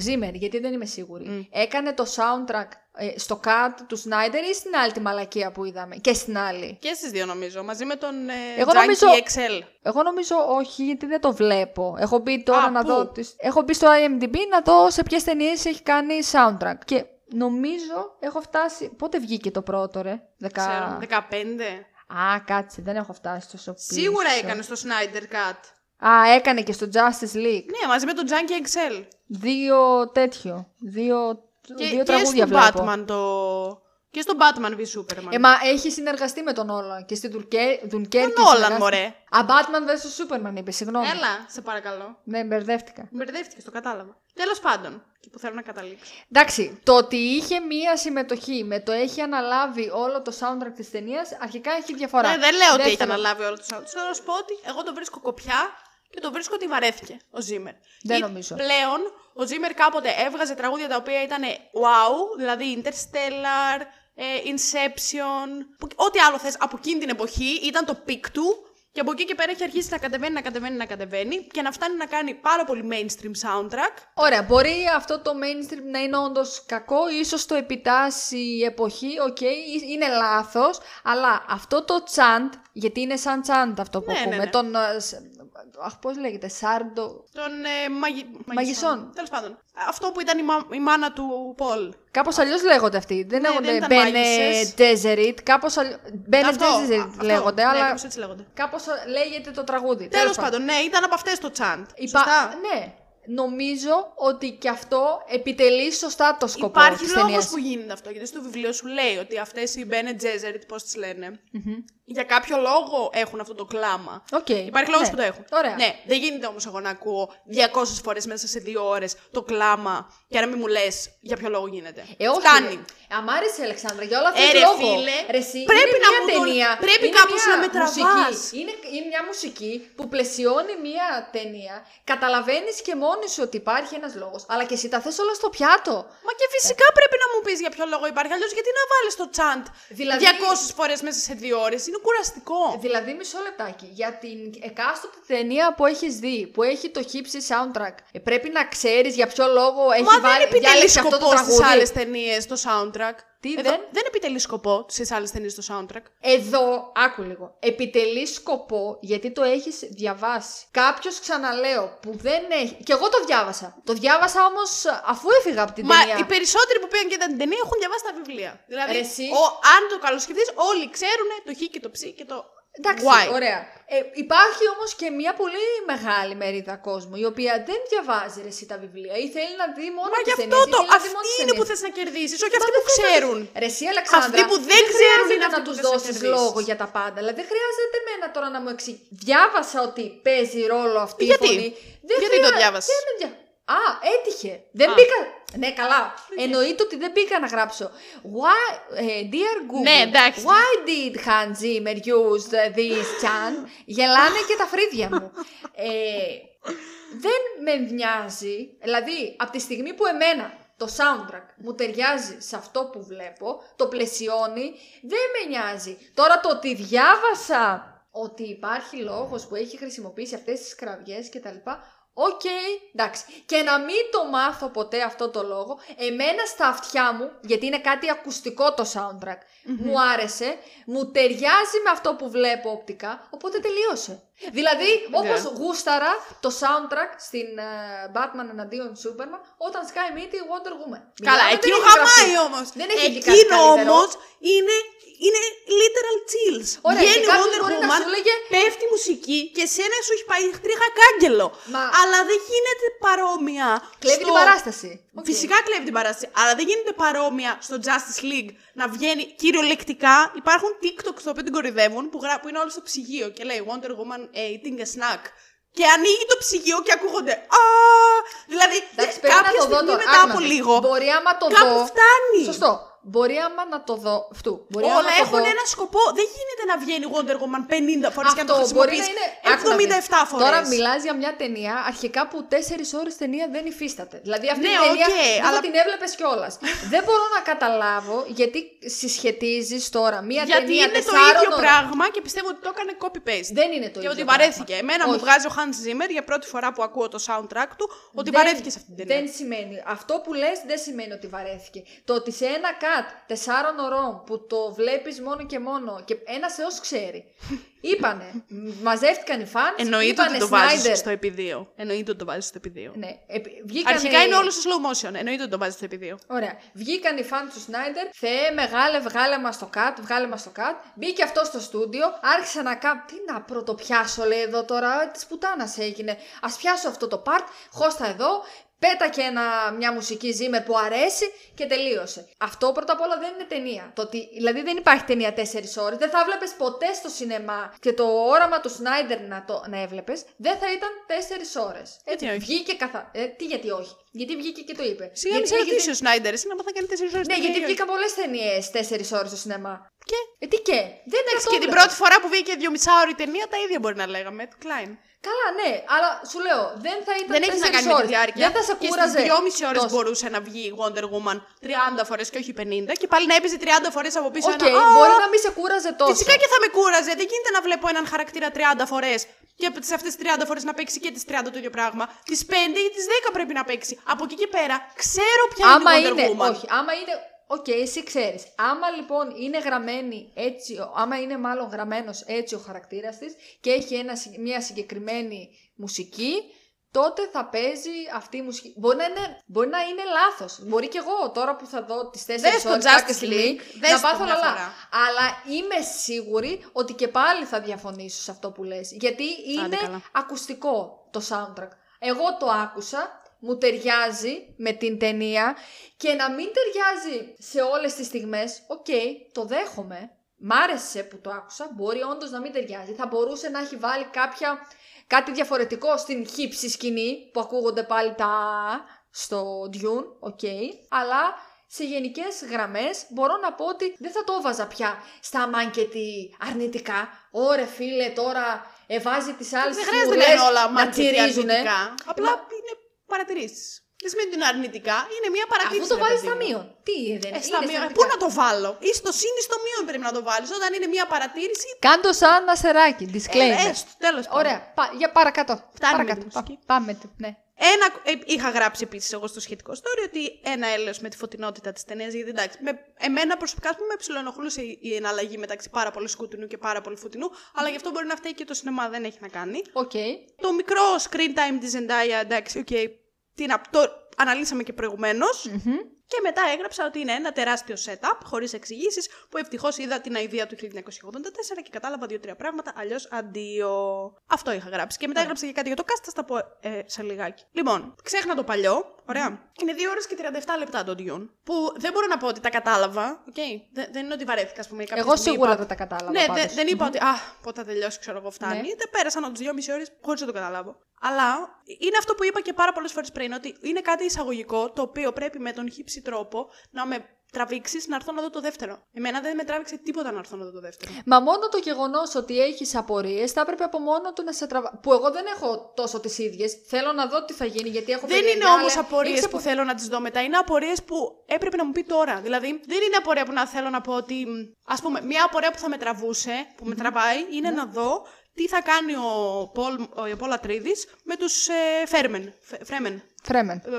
B: Ζήμερ, γιατί δεν είμαι σίγουρη, έκανε το soundtrack ε, στο cut του Σνάιντερ ή στην άλλη τη μαλακία που είδαμε; Και στην άλλη.
A: Και στις δύο νομίζω, μαζί με τον ε,
B: Εγώ
A: Junkie
B: νομίζω-
A: XL.
B: Εγώ νομίζω όχι, γιατί δεν το βλέπω. Έχω μπει τώρα
A: Α,
B: να
A: πού;
B: δω. Τις... Έχω μπει στο IMDb να δω σε ποιες ταινίες έχει κάνει soundtrack. Και νομίζω έχω φτάσει. Πότε βγήκε το πρώτο, ρε; Δεκα...
A: Ξέρω, 15.
B: Α, κάτσε, δεν έχω φτάσει τόσο πίσω.
A: Σίγουρα έκανε στο Snyder Cut.
B: Α, έκανε και στο Justice League.
A: Ναι, μαζί με τον Junkie XL.
B: Δύο τέτοιο. Δύο,
A: Και,
B: δύο
A: και
B: τραγούδια
A: στο
B: βλέπω.
A: Batman το. Και στο Batman v Superman.
B: Ε, μα έχει συνεργαστεί με τον Όλαν και στη Δουλκέ... Δουνκέρκη.
A: Τον Όλαν,
B: συνεργάστηκε.
A: μωρέ.
B: Α, Batman vs Superman είπες, συγγνώμη.
A: Έλα, σε παρακαλώ.
B: Ναι, μπερδεύτηκα.
A: Μπερδεύτηκες, το κατάλαβα. Τέλος πάντων, και που θέλω να καταλήξω.
B: Εντάξει, το ότι είχε μία συμμετοχή με το έχει αναλάβει όλο το soundtrack της ταινίας, αρχικά έχει διαφορά.
A: Ναι, δεν λέω ότι έχει
B: Δεύτερον,
A: αναλάβει όλο το sound. Θέλω να σου πω ότι εγώ το βρίσκω copy και το βρίσκω ότι βαρέθηκε ο Zimmer.
B: Δεν
A: Ή
B: νομίζω.
A: Πλέον ο Zimmer κάποτε έβγαζε τραγούδια τα οποία ήταν wow, δηλαδή Interstellar, ε, Inception, που- ό,τι άλλο θες από εκείνη την εποχή ήταν το peak του και από εκεί και πέρα έχει αρχίσει να κατεβαίνει, να κατεβαίνει, να κατεβαίνει και να φτάνει να κάνει πάρα πολύ mainstream soundtrack.
B: Ωραία, μπορεί αυτό το mainstream να είναι όντως κακό, ίσως το επιτάσσει η εποχή, οκ, είναι λάθος, αλλά αυτό το chant, γιατί είναι σαν chant αυτό που
A: Ναι, ναι,
B: ακούμε,
A: ναι.
B: τον, ε, σ- αχ, πώς λέγεται, Σάρντο,
A: Τον ε, μαγι...
B: Μαγισσών.
A: Τέλος πάντων. Αυτό που ήταν η, μα- η μάνα του Paul.
B: Κάπως αλλιώς λέγονται αυτοί, δεν
A: Ναι,
B: λέγονται
A: δεν ήταν
B: Bene
A: μάγισσες.
B: Gesserit, κάπως αλλιώς, Bene
A: Αυτό, α,
B: Gesserit
A: αυτό.
B: λέγονται,
A: Ναι,
B: αλλά
A: κάπως έτσι λέγονται.
B: κάπως λέγεται το τραγούδι.
A: Τέλος πάντων, ναι, ήταν από αυτές το chant.
B: Υπά-
A: Σωστά;
B: Ναι. Νομίζω ότι και αυτό επιτελεί σωστά το σκοπό
A: Υπάρχει
B: της
A: λόγος
B: ταινίας.
A: που γίνεται αυτό. Γιατί στο βιβλίο σου λέει ότι αυτές οι Bene Gesserit, πώς τις λένε για κάποιο λόγο έχουν αυτό το κλάμα.
B: Οκ.
A: Υπάρχει λόγος
B: Ναι.
A: που το έχουν.
B: Ωραία.
A: Ναι, δεν γίνεται όμως εγώ να ακούω 200 φορές μέσα σε δύο ώρες το κλάμα και να μην μου λες για ποιο λόγο γίνεται.
B: Ε, όχι.
A: Φτάνει.
B: Ρε. Αμ' άρεσε η Αλεξάνδρα για όλα αυτά
A: Ε,
B: το
A: ρε,
B: λόγο.
A: φίλε,
B: Ρε, εσύ,
A: πρέπει
B: είναι
A: να
B: μια
A: μου τον-
B: ταινία.
A: πρέπει
B: είναι
A: κάπως
B: μια
A: να με τραβάς.
B: μουσική. Είναι, είναι μια μουσική που πλαισιώνει μια ταινία. Καταλαβαίνεις και μόνη σου ότι υπάρχει ένας λόγος. Αλλά και εσύ τα θες όλα στο πιάτο.
A: Μα και φυσικά πρέπει να μου πεις για ποιο λόγο υπάρχει. Αλλιώς γιατί να βάλεις το chant
B: Δηλαδή-
A: 200 φορές μέσα σε δύο ώρες; Είναι κουραστικό.
B: Δηλαδή, μισό λεπτάκι. Για την εκάστοτε ταινία που έχεις δει, που έχει το χύψη soundtrack, ε, πρέπει να ξέρεις για ποιο λόγο έχει
A: Μα δεν
B: βάλει
A: επιτελεί
B: διάλεξει αυτό το
A: σκοπό στις
B: τραγούδι.
A: άλλες ταινίες το soundtrack.
B: Τι,
A: Εδώ,
B: δεν;
A: δεν επιτελεί σκοπό στις άλλες ταινίες το soundtrack.
B: Εδώ, άκου λίγο. Επιτελεί σκοπό γιατί το έχεις διαβάσει. Κάποιος, ξαναλέω, που δεν έχει. Και εγώ το διάβασα. Το διάβασα όμως αφού έφυγα από την
A: Μα
B: ταινία.
A: οι περισσότεροι που πήγαν και είδαν την ταινία έχουν διαβάσει τα βιβλία. Δηλαδή,
B: Ρε, εσύ.
A: ο, αν το καλοσκεφτείς, όλοι ξέρουν το χ και το ψ και το.
B: Εντάξει,
A: why;
B: ωραία. Ε, υπάρχει όμως και μια πολύ μεγάλη μερίδα κόσμου η οποία δεν διαβάζει ρε, εσύ τα βιβλία ή θέλει να δει μόνο
A: Μα
B: τις
A: γι' αυτό
B: ταινίες, ή
A: το.
B: θέλει να δει
A: Αυτοί
B: μόνο τις
A: είναι που
B: ταινίες.
A: θες να κερδίσεις, όχι
B: Μα
A: αυτοί
B: δεν
A: που
B: θες να-
A: ξέρουν.
B: Ρε εσύ Αλεξάνδρα,
A: Αυτοί που δεν ξέρουν
B: χρειάζεται
A: είναι
B: να
A: αυτοί που
B: τους
A: θες να
B: δώσεις
A: κερδίσεις.
B: λόγο για τα πάντα. Δηλαδή δεν χρειάζεται εμένα τώρα να μου εξηγήσει. Διάβασα ότι παίζει ρόλο αυτή
A: Γιατί;
B: η φωνή. Δεν
A: Γιατί το
B: χρειά-
A: διάβασες;
B: Δεν με δια- Α, έτυχε. Δεν
A: Α.
B: μπήκα. Ναι, καλά. Εννοείται ότι δεν μπήκα να γράψω. Why, ε, dear Google,
A: Ναι, εντάξει.
B: why did Hans Zimmer use this chant? Γελάνε και τα φρύδια μου; Ε, δεν με νοιάζει, δηλαδή από τη στιγμή που εμένα το soundtrack μου ταιριάζει σε αυτό που βλέπω, το πλαισιώνει, δεν με νοιάζει. Τώρα το ότι διάβασα ότι υπάρχει λόγος που έχει χρησιμοποιήσει αυτές τις κραυγές και τα λοιπά, Οκ, εντάξει. Και να μην το μάθω ποτέ αυτό το λόγο, εμένα στα αυτιά μου, γιατί είναι κάτι ακουστικό το soundtrack, μου άρεσε, μου ταιριάζει με αυτό που βλέπω οπτικά, οπότε τελείωσε. Δηλαδή, όπως γούσταρα το soundtrack στην ε, Batman εναντίον Superman όταν σκάει μύτη η Wonder Woman.
A: Καλά,
B: Μιλάμε, δεν
A: εκείνο
B: έχει γραφτεί.
A: γαμάει όμως.
B: Δεν έχει βγει κάτι
A: Εκείνο
B: καλύτερο.
A: όμως είναι είναι literal chills.
B: Ωραία,
A: Βγαίνει
B: και κάποιος
A: Wonder
B: μπορεί να
A: Woman,
B: σου λέγε-
A: πέφτει η μουσική και εσένα σου έχει πάει τρίχα κάγκελο.
B: Μα-
A: Αλλά δεν γίνεται παρόμοια.
B: Κλέβει
A: στο-
B: την παράσταση. Οκ.
A: Φυσικά κλέβει την παράσταση. Αλλά δεν γίνεται παρόμοια στο Justice League να βγαίνει κυριολεκτικά. Υπάρχουν TikTok στο οποίο την κοροϊδεύουν που, γρά... που είναι όλο στο ψυγείο και λέει Wonder Woman eating a snack. Και ανοίγει το ψυγείο και ακούγονται. Α! Δηλαδή,
B: Εντάξει, πρέπει
A: κάποια
B: να το δω
A: στιγμή
B: τώρα.
A: μετά
B: Άκου
A: από
B: να δεις.
A: λίγο.
B: Μπορεί άμα το
A: κάπου
B: δω.
A: φτάνει.
B: Σωστό. Μπορεί άμα να το δω. Αυτού. Μπορεί άμα
A: Όλα
B: το
A: έχουν
B: δω.
A: ένα σκοπό. Δεν γίνεται να βγαίνει Wonder Woman 50 φορές και να το
B: Αυτό μπορεί
A: χρησιμοποιείς
B: να είναι. Άκου να δεις.
A: 77 φορές.
B: Τώρα μιλάς για μια ταινία αρχικά που 4 ώρες ταινία δεν υφίσταται. Δηλαδή αυτή
A: Ναι,
B: η ταινία
A: οκ,
B: δεν
A: αλλά-
B: θα την έβλεπες κιόλας. δεν μπορώ να καταλάβω γιατί συσχετίζεις τώρα μια
A: Γιατί
B: ταινία
A: είναι το
B: 4
A: ίδιο
B: ώρων.
A: πράγμα και πιστεύω ότι το έκανε copy-paste.
B: Δεν είναι το
A: και
B: ίδιο.
A: ότι
B: πράγμα.
A: βαρέθηκε. Εμένα μου
B: Όχι.
A: βγάζει ο Hans Zimmer για πρώτη φορά που ακούω το soundtrack του ότι
B: Δεν-
A: βαρέθηκε σε αυτήν την ταινία.
B: Δεν σημαίνει. Αυτό που λες δεν σημαίνει ότι βαρέθηκε. Το ότι σε ένα cut τεσσάρων ωρών που το βλέπεις μόνο και μόνο και ένας Θεός ξέρει. Είπανε, μ, μαζεύτηκαν οι fans,
A: Εννοείται
B: είπανε
A: ότι το βάζεις
B: Snyder.
A: στο επιδείο. Εννοείται ότι το βάζεις στο επιδείο.
B: Ναι, επι- βγήκανε
A: Αρχικά
B: οι-
A: είναι όλο στο slow motion. Εννοείται ότι το βάζεις στο επιδείο.
B: Ωραία. Βγήκαν οι fans του Σνάιντερ. Θεέ, μεγάλε, βγάλε μας το cut, βγάλε μας το cut. Μπήκε αυτό στο στούντιο, άρχισε να κάνει. Τι να πρωτοπιάσω, λέει εδώ τώρα, της πουτάνας έγινε. Α πιάσω αυτό το part, χώστα εδώ, πέτακε ένα, μια μουσική ζήμερ που αρέσει και τελείωσε. Αυτό πρώτα απ' όλα δεν είναι ταινία. Το ότι, δηλαδή δεν υπάρχει ταινία 4 ώρες. Δεν θα έβλεπε ποτέ στο σινεμά και το όραμα του Σνάιντερ να, το, να έβλεπες, δεν θα ήταν 4 ώρες. Έτσι,
A: όχι;
B: βγήκε καθα... Ε, τι γιατί όχι; Γιατί βγήκε και το είπε.
A: Σιγά μην
B: Γιατί
A: σε
B: έχετε-
A: ρωτήσει ο Σνάιντερ, εσύ να μάθα κάνει 4 ώρες.
B: ναι, γιατί βγήκαν πολλές ταινίες 4 ώρες στο σινεμά.
A: Και;
B: Ε, τι και; Δεν
A: Εντάξει,
B: το
A: και την
B: έβλεπα.
A: πρώτη φορά που βγήκε 2,5 ταινία τα ίδια μπορεί να λέγαμε. Του Klein.
B: Καλά, ναι, αλλά σου λέω, δεν θα ήταν
A: Δεν έχεις να
B: 4
A: κάνεις με τη
B: ώρες.
A: διάρκεια.
B: Δεν θα σε
A: και
B: κούραζε.
A: στις 2,5 ώρες
B: τόσο.
A: μπορούσε να βγει η Wonder Woman 30 φορές και όχι 50 και πάλι να έπαιζε 30 φορές από πίσω
B: Οκ,
A: ένα. «Α,
B: μπορεί να μην σε κούραζε τόσο.
A: Φυσικά και θα με κούραζε. Δεν γίνεται να βλέπω έναν χαρακτήρα 30 φορές και από αυτές τις 30 φορές να παίξει και τις 30 το ίδιο πράγμα. Τις 5 ή τις 10 πρέπει να παίξει. Από εκεί και πέρα ξέρω ποια
B: άμα
A: είναι η Wonder
B: είναι,
A: Woman.
B: όχι, άμα είναι, οκ, εσύ ξέρεις. Άμα λοιπόν είναι γραμμένη έτσι, άμα είναι μάλλον γραμμένος έτσι ο χαρακτήρας της και έχει ένα, συ- μια συγκεκριμένη μουσική, τότε θα παίζει αυτή η μουσική. Μπορεί να είναι, μπορεί να είναι λάθος. Μπορεί και εγώ τώρα που θα δω τις
A: Δες
B: τέσσερις
A: το
B: ώρες
A: Justice
B: κάποια στιγμή
A: League, δες
B: να
A: το
B: πάθω
A: μια
B: λαλά.
A: φορά.
B: Αλλά είμαι σίγουρη ότι και πάλι θα διαφωνήσω σε αυτό που λες. Γιατί είναι
A: καλά.
B: ακουστικό το soundtrack. Εγώ το άκουσα, μου ταιριάζει με την ταινία και να μην ταιριάζει σε όλες τις στιγμές, οκ, το δέχομαι. Μ' άρεσε που το άκουσα, μπορεί όντως να μην ταιριάζει. Θα μπορούσε να έχει βάλει κάποια, κάτι διαφορετικό στην χύψη σκηνή που ακούγονται πάλι τα στο Dune, οκ, αλλά σε γενικές γραμμές μπορώ να πω ότι δεν θα το έβαζα πια στα μάνκετι αρνητικά. Ωρε φίλε τώρα εβάζει τις άλλες
A: Δεν χρειάζεται να είναι όλα
B: να
A: μάτια
B: τσιρίζουνε.
A: αρνητικά. Απλά
B: Μα-
A: είναι παρατηρήσεις. Δεν σημαίνει ότι είναι αρνητικά, είναι μια παρατήρηση.
B: Αφού το
A: ρε
B: βάζει
A: παιδί
B: στα
A: μου.
B: μείον. Τι δεν
A: Ε,
B: είναι.
A: στα
B: είναι
A: μείον.
B: στα
A: Πού
B: αρνητικά.
A: να το βάλω, ή στο συν ή στο μείον πρέπει να το βάλεις. Όταν είναι μια παρατήρηση.
B: Κάντο σαν αστεράκι, disclaimer.
A: Ε, έστω, τέλος πάντων.
B: Ωραία, πα, για παρακάτω.
A: Φτάνει με
B: παρακάτω.
A: τη μουσική.
B: Πα- πάμε. του, Ναι.
A: Ένα, ε, είχα γράψει επίσης εγώ στο σχετικό story ότι ένα έλεος με τη φωτεινότητα της ταινίας. Γιατί εντάξει, με, εμένα προσωπικά ας πούμε, με ψιλοενοχλούσε η, η εναλλαγή μεταξύ πάρα πολύ σκοτεινού και πάρα πολύ φωτεινού. Αλλά γι' αυτό μπορεί να φταίει και το σινεμά, δεν έχει να κάνει.
B: Οκ.
A: Το μικρό screen time της Zendaya, εντάξει, οκ. Τι να, το αναλύσαμε και προηγουμένως.
B: Μμμ.
A: Και μετά έγραψα ότι είναι ένα τεράστιο setup, χωρίς εξηγήσεις, που ευτυχώς είδα την αηδία του 1984 και κατάλαβα δύο-τρία πράγματα, αλλιώς αντίο. Αυτό είχα γράψει. Και μετά έγραψα και κάτι για το cast, θα στα πω ε, σε λιγάκι. Λοιπόν, ξέχνα το παλιό, ωραία. Είναι 2 ώρες και 37 λεπτά το Dune. Που δεν μπορώ να πω ότι τα κατάλαβα. Okay. Δεν, δεν είναι ότι βαρέθηκα, ας πούμε. κάποια
B: Εγώ
A: στιγμή
B: σίγουρα
A: είπα-
B: δεν τα κατάλαβα.
A: ναι,
B: πάντως.
A: δεν, δεν είπα ότι. Α, πότε θα τελειώσει, ξέρω εγώ, φτάνει.
B: Ναι.
A: Δεν πέρασαν τι 2,5 ώρες χωρίς να το καταλάβω. Αλλά είναι αυτό που είπα και πάρα πολλές φορές πριν, ότι είναι κάτι εισαγωγικό το οποίο πρέπει με τον χύψη τρόπο να με τραβήξεις να έρθω να δω το δεύτερο. Εμένα δεν με τράβηξε τίποτα να έρθω να δω το δεύτερο.
B: Μα μόνο το γεγονός ότι έχεις απορίες θα έπρεπε από μόνο του να σε τραβά. Που εγώ δεν έχω τόσο τις ίδιες. Θέλω να δω τι θα γίνει γιατί έχω
A: Δεν
B: περιέργεια,
A: είναι όμως
B: αλλά
A: απορίες
B: έχεις
A: που
B: απο-
A: θέλω να τις δω μετά. Είναι απορίες που έπρεπε να μου πει τώρα. Δηλαδή, δεν είναι απορία που να θέλω να πω ότι. Ας πούμε, μια απορία που θα με τραβούσε, που με τραβάει, είναι
B: Ναι.
A: να δω τι θα κάνει ο Πολ, ο Πολ Ατρίδης με τους ε, Φέρμεν. Φε- Φρέμεν.
B: Φρέμεν.
A: Ε,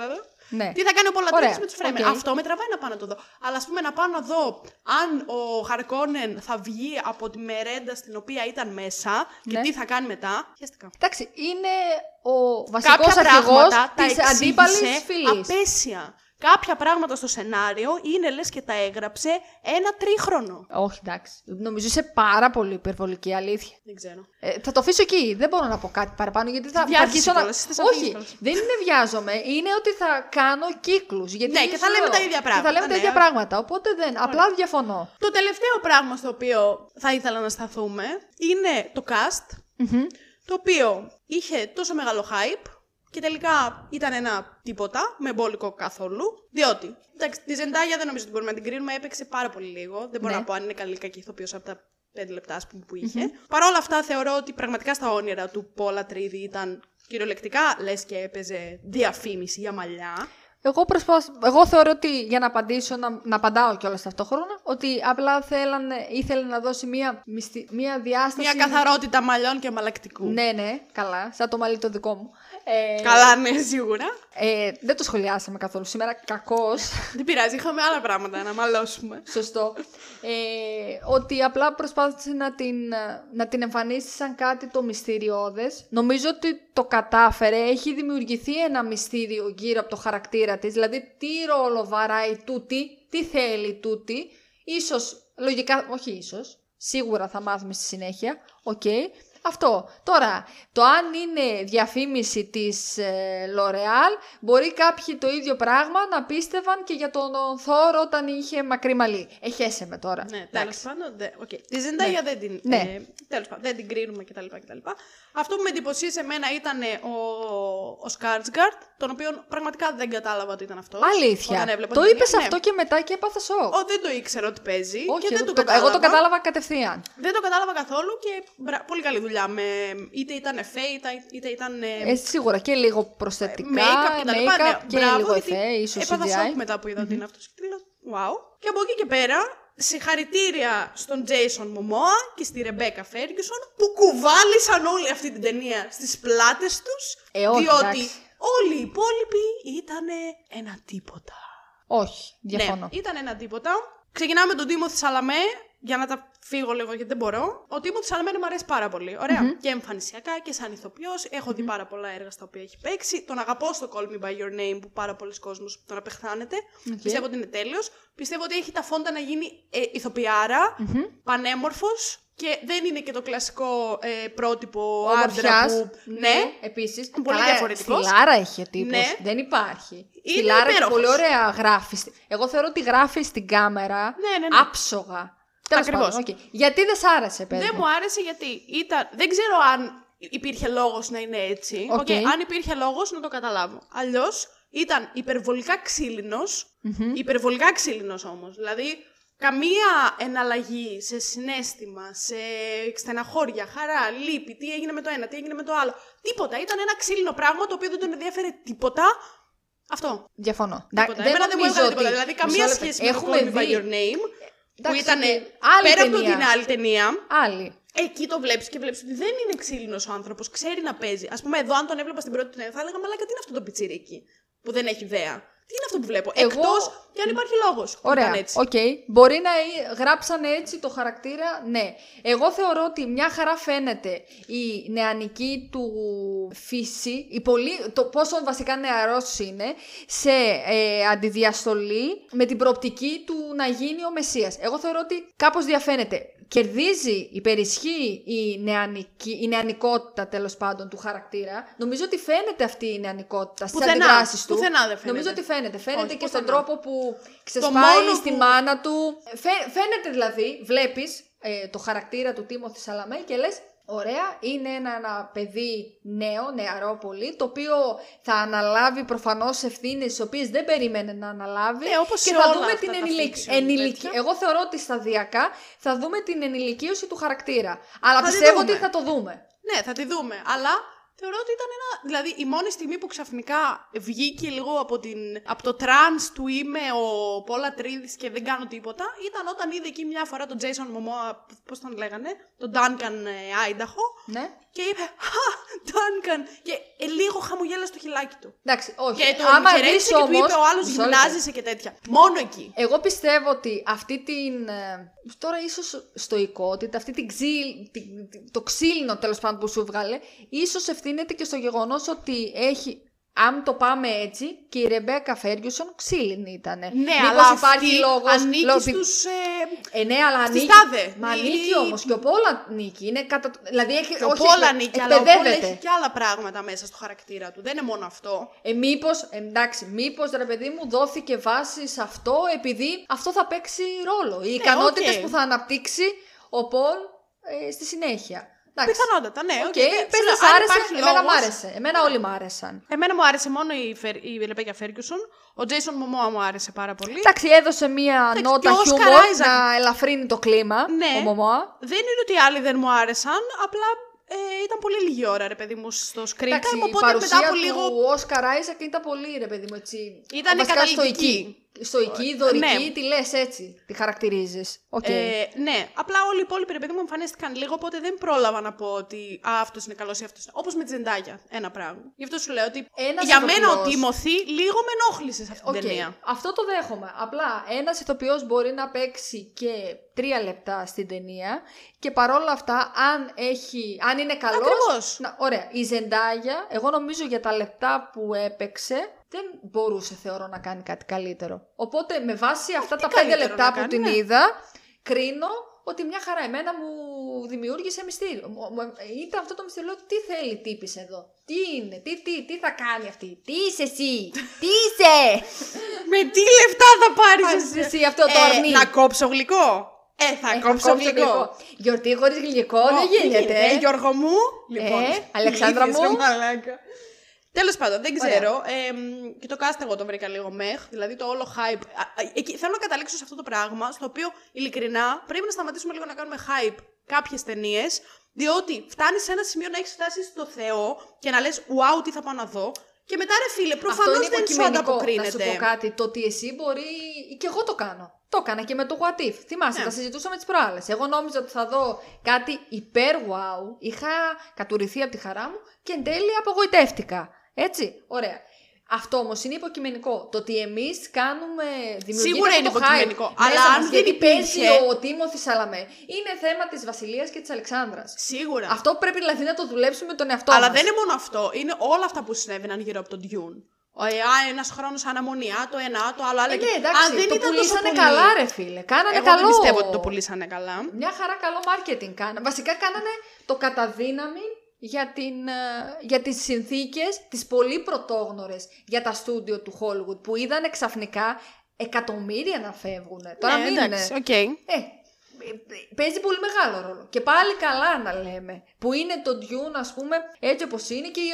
B: Ναι.
A: Τι θα κάνει ο Πολ Ατρίδης
B: Ωραία,
A: με τους Φρέμεν.
B: οκ.
A: Αυτό με τραβάει να πάω να το δω. Αλλά ας πούμε να πάω να δω αν ο Χαρκόνεν θα βγει από τη μερέντα στην οποία ήταν μέσα και
B: Ναι.
A: τι θα κάνει μετά. Χέστηκα.
B: Εντάξει, είναι ο βασικός
A: Κάποια
B: αρχηγός
A: πράγματα τα
B: της
A: εξήγησε
B: αντίπαλης φυλή.
A: Απαίσια. Κάποια πράγματα στο σενάριο είναι λες και τα έγραψε ένα τρίχρονο.
B: Όχι, εντάξει. Νομίζω είσαι πάρα πολύ υπερβολική, αλήθεια.
A: Δεν ξέρω.
B: Ε, θα το αφήσω εκεί. Δεν μπορώ να πω κάτι παραπάνω γιατί θα, θα
A: Βιάζεσαι
B: αρχίσω να.
A: κιόλας, θες να φύγεις
B: Όχι,
A: κιόλας.
B: δεν είναι βιάζομαι. Είναι ότι θα κάνω κύκλους.
A: Ναι, και θα λέμε τα ίδια
B: Και θα
A: πράγματα,
B: λέμε τα
A: ναι.
B: ίδια πράγματα. Οπότε δεν. Απλά διαφωνώ.
A: Το τελευταίο πράγμα στο οποίο θα ήθελα να σταθούμε είναι το cast,
B: Μμμ.
A: το οποίο είχε τόσο μεγάλο hype και τελικά ήταν ένα τίποτα, με εμπόλικο καθόλου. Διότι, εντάξει, τη Ζεντάγια δεν νομίζω ότι μπορούμε να την κρίνουμε, έπαιξε πάρα πολύ λίγο. Δεν μπορώ
B: Ναι.
A: να πω αν είναι καλή ή κακή ηθοποιός από τα πέντε λεπτά ας πούμε, που είχε. Παρ' όλα αυτά, θεωρώ ότι πραγματικά στα όνειρα του Πόλα Τρίδη ήταν κυριολεκτικά λες και έπαιζε διαφήμιση για μαλλιά.
B: Εγώ, προσπαθ... Εγώ θεωρώ ότι για να απαντήσω, να, να απαντάω κιόλας ταυτόχρονα, ότι απλά θέλανε, ήθελε να δώσει μία, μυστι- μία διάσταση.
A: Μια καθαρότητα μαλλιών και μαλακτικού.
B: Ναι, ναι, καλά. Σαν το μαλλί το δικό μου. Ε,
A: Καλά, ναι, σίγουρα.
B: Ε, δεν το σχολιάσαμε καθόλου σήμερα. Κακώς.
A: Δεν πειράζει, είχαμε άλλα πράγματα να μαλώσουμε.
B: Σωστό. Ε, ότι απλά προσπάθησε να την, να την εμφανίσει σαν κάτι το μυστηριώδες. Νομίζω ότι το κατάφερε. Έχει δημιουργηθεί ένα μυστήριο γύρω από το χαρακτήρα της. Δηλαδή, τι ρόλο βαράει τούτη, τι θέλει τούτη. Ίσως, λογικά, όχι ίσως, σίγουρα θα μάθουμε στη συνέχεια. Οκ. Αυτό. Τώρα, το αν είναι διαφήμιση της ε, L'Oreal, μπορεί κάποιοι το ίδιο πράγμα να πίστευαν και για τον Θορ όταν είχε μακρύ μαλλί. Ε χέσε με τώρα.
A: Ναι, τέλος
B: Εντάξει.
A: πάντων. Δε, okay. Τη Ζεντάγια δεν την.
B: Ναι.
A: Ε, τέλος πάντων, δεν την κρίνουμε κτλ. κτλ. Αυτό που με εντυπωσίασε εμένα ήταν ε, ο, ο Σκάρσγκαρντ, τον οποίο πραγματικά δεν κατάλαβα ότι ήταν αυτός.
B: Αλήθεια. Το είπες αυτό και μετά και έπαθα σοκ.
A: Ο, δεν το ήξερα ότι παίζει.
B: Όχι,
A: και δεν
B: εγώ,
A: το,
B: το, εγώ το
A: κατάλαβα.
B: κατάλαβα κατευθείαν.
A: Δεν το κατάλαβα καθόλου και μπρα- πολύ καλή δουλειά. Με, είτε ήταν εφέ, είτε, είτε ήταν. Ε,
B: Ε, σίγουρα και λίγο προσθετικά,
A: make-up και τα λοιπά.
B: make-up
A: Ναι,
B: και
A: μπράβο,
B: λίγο
A: γιατί
B: εφέ, ίσως
A: Έπαθα
B: CGI.
A: σοκ μετά που είδα ότι είναι αυτός και λέω wow. Και από εκεί και πέρα, συγχαρητήρια στον Jason Momoa και στη Rebecca Ferguson που κουβάλισαν όλη αυτή την ταινία στις πλάτες τους
B: Ε, όχι,
A: διότι
B: εντάξει.
A: όλοι οι υπόλοιποι ήταν ένα τίποτα.
B: Όχι, διαφωνώ.
A: Ναι, ήταν ένα τίποτα. Ξεκινάμε με τον Τίμο Σαλαμέ, για να τα φύγω λίγο γιατί δεν μπορώ. Ο Τίμο Σαλαμέ μου αρέσει πάρα πολύ. Ωραία. Και εμφανισιακά και σαν ηθοποιός. Έχω δει πάρα πολλά έργα στα οποία έχει παίξει. Τον αγαπώ στο Call Me By Your Name που πάρα πολλοί κόσμος τον απεχθάνεται. Πιστεύω ότι είναι τέλειος. Πιστεύω ότι έχει τα φόντα να γίνει ε, ηθοποιάρα, πανέμορφος και δεν είναι και το κλασικό ε, πρότυπο άντρα
B: Ομορφιάς,
A: που.
B: ναι, επίσης.
A: Πολύ
B: Καλά,
A: διαφορετικός.
B: Στυλάρα έχει ο τύπος,
A: Ναι.
B: δεν υπάρχει.
A: Είναι
B: Στυλάρα και
A: υπέροχος.
B: πολύ ωραία γράφει. Εγώ θεωρώ ότι γράφει στην κάμερα
A: Ναι, ναι, ναι.
B: άψογα. Τέλος
A: Ακριβώς.
B: πάντων, οκ. Γιατί δεν σ' άρεσε, παιδί
A: Δεν
B: μου;
A: μου άρεσε γιατί ήταν. Δεν ξέρω αν υπήρχε λόγος να είναι έτσι.
B: Οκ.
A: Οκ, Αν υπήρχε λόγος να το καταλάβω. Αλλιώς ήταν υπερβολικά ξύλινος, Υπερβολικά ξύλινος όμως. Δηλαδή, καμία εναλλαγή σε συναίσθημα, σε στεναχώρια, χαρά, λύπη, τι έγινε με το ένα, τι έγινε με το άλλο. Τίποτα. Ήταν ένα ξύλινο πράγμα το οποίο δεν τον ενδιαφέρε τίποτα. Αυτό.
B: Διαφωνώ.
A: Τίποτα.
B: Δεν
A: Εμένα δεν μου
B: νομίζω
A: έβγαλε τίποτα.
B: ότι-
A: Δηλαδή,
B: Μισό
A: καμία
B: λεπτό.
A: σχέση με
B: Έχουμε
A: το Call Me By
B: δει-
A: Your Name. Που
B: Εντάξει,
A: ήταν
B: οκ. Άλλη
A: πέρα από
B: ταινία.
A: την άλλη ταινία.
B: Άλλη.
A: Εκεί το βλέπεις και βλέπεις ότι δεν είναι ξύλινος ο άνθρωπος. Ξέρει να παίζει. Ας πούμε, εδώ, αν τον έβλεπα στην πρώτη ταινία, θα έλεγα Μαλάκα, τι είναι αυτό το πιτσιρίκι που δεν έχει ιδέα. Τι είναι αυτό που βλέπω;
B: Εγώ-
A: Εκτός και αν υπάρχει λόγος.
B: Ωραία,
A: έτσι.
B: οκ. Μπορεί να ε- γράψανε έτσι το χαρακτήρα, ναι. Εγώ θεωρώ ότι μια χαρά φαίνεται η νεανική του φύση, η πολύ, το πόσο βασικά νεαρός είναι, σε ε, αντιδιαστολή με την προοπτική του να γίνει ο Μεσσίας. Εγώ θεωρώ ότι κάπως διαφαίνεται. Κερδίζει, υπερισχύει η, νεανική, η νεανικότητα τέλος πάντων του χαρακτήρα. Νομίζω ότι φαίνεται αυτή η νεανικότητα στις
A: Πουθενά,
B: αντιδράσεις του.
A: πουθενά δεν φαίνεται.
B: Νομίζω ότι φαίνεται. Φαίνεται
A: Όχι,
B: και στον
A: πουθενά.
B: τρόπο που
A: μόνο
B: ξεσπάει στη
A: που-
B: μάνα του. Φαι- φαίνεται δηλαδή, βλέπεις ε, το χαρακτήρα του Τίμωθη Σαλαμέ και λες Ωραία, είναι ένα, ένα παιδί νέο, νεαρό πολύ, το οποίο θα αναλάβει προφανώς ευθύνες τις οποίες δεν περίμενε να αναλάβει
A: Ε, όπως
B: και
A: σε
B: θα
A: όλα
B: δούμε
A: αυτά
B: την
A: τα
B: ενηλικ...
A: fiction
B: ενηλικ-
A: τέτοια.
B: Εγώ θεωρώ ότι σταδιακά θα δούμε την ενηλικίωση του χαρακτήρα. Αλλά
A: Θα τη
B: πιστεύω
A: δούμε.
B: ότι θα το δούμε.
A: Ναι, θα τη δούμε. Αλλά θεωρώ ότι ήταν ένα. Δηλαδή, η μόνη στιγμή που ξαφνικά βγήκε λίγο από, την, από το trance του είμαι ο Πολ Ατρίδης και δεν κάνω τίποτα, ήταν όταν είδε εκεί μια φορά τον Jason Momoa, πώς τον λέγανε, τον Duncan ε, Idaho,
B: Ναι.
A: Και είπε Χα, Duncan! Και ε, λίγο χαμογέλασε το χειλάκι του.
B: Εντάξει, όχι.
A: Και τον
B: Άμα
A: χαιρέτησε
B: δεις
A: και του
B: όμως-
A: είπε ο άλλος
B: Μισό λεπτό.
A: γυμνάζεσαι και τέτοια. Μόνο εκεί.
B: Εγώ πιστεύω ότι αυτή την. ε, Τώρα ίσως στωικότητα, αυτή την ξύλ, την- την- το ξύλινο τέλος πάντων που σου βγάλε, ίσως ευθύνεται και στο γεγονός ότι έχει αν το πάμε έτσι, και η Ρεμπέκα Φέργιουσον ξύλινη ήταν.
A: Ναι,
B: Μήπως
A: αλλά
B: υπάρχει
A: αυτή
B: λόγος,
A: ανήκει
B: λόγω-
A: στους... Ε,
B: Ε, ναι, αλλά
A: Στις
B: ανήκει.
A: τάδε.
B: Μα
A: Η-
B: ανήκει όμως. Και ο Πολ ανήκει. Είναι κατα... Δηλαδή έχει.
A: και ο
B: όχι,
A: Πόλ ανήκει, αλλά ο Πόλ
B: εκπαιδεύεται.
A: έχει και άλλα πράγματα μέσα στο χαρακτήρα του. Δεν είναι μόνο αυτό.
B: Ε, μήπω, εντάξει, μήπως ρε παιδί μου δόθηκε βάση σε αυτό επειδή αυτό θα παίξει ρόλο. Οι ικανότητες
A: οκ.
B: που θα αναπτύξει ο Πολ ε, στη συνέχεια. Εντάξει.
A: Πιθανότατα, ναι.
B: Οκ,
A: οκ.
B: πες
A: Σου λέω,
B: να σ'
A: αν
B: άρεσε,
A: υπάρχει
B: εμένα μου
A: λόγος-
B: άρεσε. Εμένα όλοι μου άρεσαν.
A: Εμένα μου άρεσε μόνο η, Φερ, η Ρεμπέκα Φέργκιουσον. Ο Τζέισον Μωμόα μου άρεσε πάρα πολύ.
B: Εντάξει, έδωσε μία
A: Εντάξει,
B: νότα
A: και ο Oscar
B: χιούμορ
A: Isaac.
B: να ελαφρύνει το κλίμα.
A: Ναι.
B: Ο Μωμόα.
A: Δεν είναι ότι οι άλλοι δεν μου άρεσαν, απλά ε, ήταν πολύ λίγη ώρα, ρε παιδί μου, στο screen
B: Εντάξει,
A: time,
B: η
A: οπότε
B: παρουσία
A: μετά από
B: του
A: λίγο...
B: Όσκαρ Άιζακ ήταν πολύ, ρε παιδί μου, έτσι.
A: Ήταν
B: βασικά
A: καταλυτική.
B: Στωική. Στωική, δωρική,
A: ναι.
B: τη λες έτσι, τη χαρακτηρίζεις. Οκ.
A: Ε, ναι, απλά όλοι οι υπόλοιποι ρε παιδί μου εμφανίστηκαν λίγο, οπότε δεν πρόλαβα να πω ότι α, αυτός είναι καλός ή αυτός είναι. Όπως με τη Ζεντάγια, ένα πράγμα. Γι' αυτό σου λέω ότι
B: Ένας
A: για μένα ο
B: ηθοποιός.
A: Τίμοθι λίγο με ενόχλησε σε αυτήν
B: Οκ,
A: την ταινία.
B: Αυτό το δέχομαι. Απλά ένας ηθοποιός μπορεί να παίξει και τρία λεπτά στην ταινία και παρόλα αυτά, αν, έχει, αν είναι καλός.
A: Ακριβώς.
B: Ωραία. Η Ζεντάγια, εγώ νομίζω για τα λεπτά που έπαιξε, δεν μπορούσε θεωρώ να κάνει κάτι καλύτερο. Οπότε με βάση αυτά τα πέντε
A: καλύτερο
B: λεπτά
A: να
B: που
A: κάνει,
B: την
A: ναι.
B: είδα, κρίνω ότι μια χαρά εμένα μου δημιούργησε μυστήριο. Μου- μου- Ήταν αυτό το μυστήριο, λέω, τι θέλει τύπης εδώ; Τι είναι, τι, τι, τι θα κάνει αυτή; Τι είσαι εσύ, τι είσαι;
A: Με τι λεφτά θα πάρεις
B: Πάρεις εσύ; αυτό το αρνί.
A: Να κόψω γλυκό; Ε, θα
B: Ε,
A: κόψω
B: κόψω
A: γλυκό.
B: Γιορτή χωρίς γλυκό δεν γίνεται.
A: Ε, Γιώργο μου. Λοιπόν,
B: Ε, Αλεξάνδρα
A: ηλίθιες,
B: μου.
A: ρε μαλάκα. Τέλος πάντων, δεν
B: Ωραία.
A: ξέρω. Ε, μ, και το cast εγώ το βρήκα λίγο μεχ. Δηλαδή το όλο hype. Α, α, εκεί, θέλω να καταλήξω σε αυτό το πράγμα, στο οποίο ειλικρινά πρέπει να σταματήσουμε λίγο να κάνουμε hype κάποιες ταινίες. Διότι φτάνει σε ένα σημείο να έχεις φτάσει στο Θεό και να λες: Wow, τι θα πάω να δω. Και μετά ρε φίλε,
B: Αυτό
A: προφανώς
B: είναι
A: δεν σου
B: υποκειμενικό. Να
A: ανταποκρίνεται.
B: σου πω κάτι. Το ότι εσύ μπορεί. και εγώ το κάνω. Το έκανα και με το What If. Θυμάσαι,
A: Ναι.
B: τα συζητούσαμε τις προάλλες. Εγώ νόμιζα ότι θα δω κάτι υπέρ wow. Είχα κατουριθεί από τη χαρά μου και εν τέλει απογοητεύτηκα. Έτσι. Ωραία. Αυτό όμως είναι υποκειμενικό. Το ότι εμείς κάνουμε. δημιουργείται
A: Σίγουρα
B: αυτό
A: είναι
B: το
A: υποκειμενικό,
B: hype
A: αλλά
B: μέσα
A: αν
B: μας,
A: δεν
B: γιατί παίζει
A: υπήρχε-
B: ο Τίμωθης Σαλαμέ. Είναι θέμα της Βασιλείας και της Αλεξάνδρας.
A: Σίγουρα.
B: Αυτό πρέπει δηλαδή να το δουλέψουμε με τον εαυτό
A: Αλλά
B: μας.
A: δεν είναι μόνο αυτό. Είναι όλα αυτά που συνέβαιναν γύρω από τον Dune. Ο ένας χρόνος αναμονή, α, το ένα, α, το άλλο. άλλο.
B: Ε, ναι,
A: και-
B: εντάξει,
A: Αν δεν
B: το
A: ήταν τόσο
B: πουλήσανε
A: πολύ-
B: καλά, ρε φίλε. Κάνανε
A: Εγώ
B: καλό.
A: δεν πιστεύω ότι το πουλήσανε καλά.
B: Μια χαρά καλό marketing κάνανε. Βασικά κάνανε το κατά δύναμη για, την, ε, για τις συνθήκες, τις πολύ πρωτόγνωρες για τα στούντιο του Hollywood που είδανε ξαφνικά εκατομμύρια να φεύγουν. Τώρα
A: ναι,
B: μην
A: εντάξει, οκ.
B: Ε, παίζει πολύ μεγάλο ρόλο. Και πάλι καλά να λέμε. Που είναι το Dune, ας πούμε, έτσι όπως είναι και οι,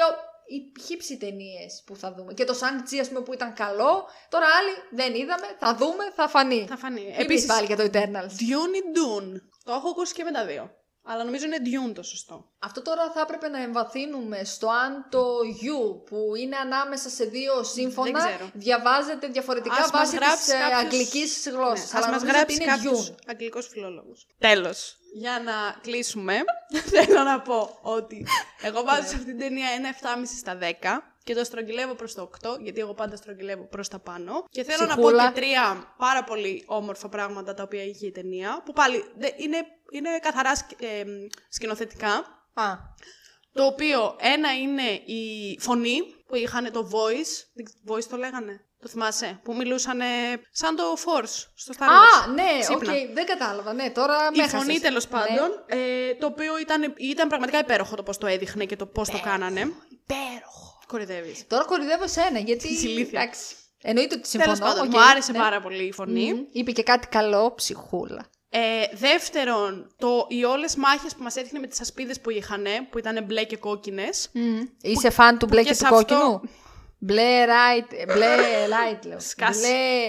B: οι χύψη ταινίες που θα δούμε. Και το Shang-Chi, ας πούμε, που ήταν καλό. Τώρα άλλοι δεν είδαμε, θα δούμε, θα φανεί.
A: Θα φανεί.
B: Επίσης
A: Επίσης,
B: πάλι για το Eternals.
A: Dune ή Dune. Το έχω ακούσει και με τα δύο. Αλλά νομίζω είναι Dune το σωστό.
B: Αυτό τώρα θα έπρεπε να εμβαθύνουμε στο αν το U που είναι ανάμεσα σε δύο σύμφωνα
A: Δεν ξέρω.
B: διαβάζεται διαφορετικά
A: Ας μας
B: βάσει
A: γράψει
B: της ε,
A: κάποιος-
B: αγγλικής γλώσσας.
A: Ναι, ας
B: Αλλά
A: μας
B: νομίζω ότι
A: γράψει
B: είναι
A: κάποιος
B: Dune.
A: αγγλικός φιλόλογος. Τέλος. Για να κλείσουμε, θέλω να πω ότι εγώ βάζω σε αυτήν την ταινία ένα 7,5 στα 10 και το στρογγυλεύω προς το 8, γιατί εγώ πάντα στρογγυλεύω προς τα πάνω. Και θέλω να
B: Ψυχούλα.
A: πω και τρία πάρα πολύ όμορφα πράγματα τα οποία είχε η ταινία, που πάλι δε- είναι, είναι καθαρά σκ- ε, σκηνοθετικά.
B: Α,
A: Το οποίο ένα είναι η φωνή που είχαν το voice. δεν- Voice το λέγανε; Το θυμάσαι; Που μιλούσαν σαν το Force στο Star Wars.
B: Α, ναι,
A: Ξύπνα.
B: οκ, δεν κατάλαβα. Ναι, τώρα
A: Η
B: με
A: φωνή
B: έχασες.
A: τέλος
B: Ναι.
A: πάντων. Ε, το οποίο ήταν, ήταν πραγματικά υπέροχο το πώς το έδειχνε και το πώς το κάνανε.
B: Υπέροχο.
A: Κοροϊδεύεις.
B: Τώρα κοροϊδεύω εσένα, γιατί.
A: Της ηλίθεια.
B: Εντάξει. Εννοείται ότι συμφωνώ.
A: Τέλος πάντων,
B: οκ,
A: μου άρεσε
B: ναι.
A: πάρα πολύ η φωνή.
B: Μμμ. Είπε και κάτι καλό, ψυχούλα.
A: Ε, δεύτερον, το, οι όλες μάχες που μας έδειχνε με τις ασπίδες που είχαν, που ήταν μπλε και κόκκινες.
B: Είσαι φαν του μπλε
A: και
B: και
A: σε
B: του
A: αυτό-
B: κόκκινου; Μπλε light, μπλε light λέω.
A: Σκάσε.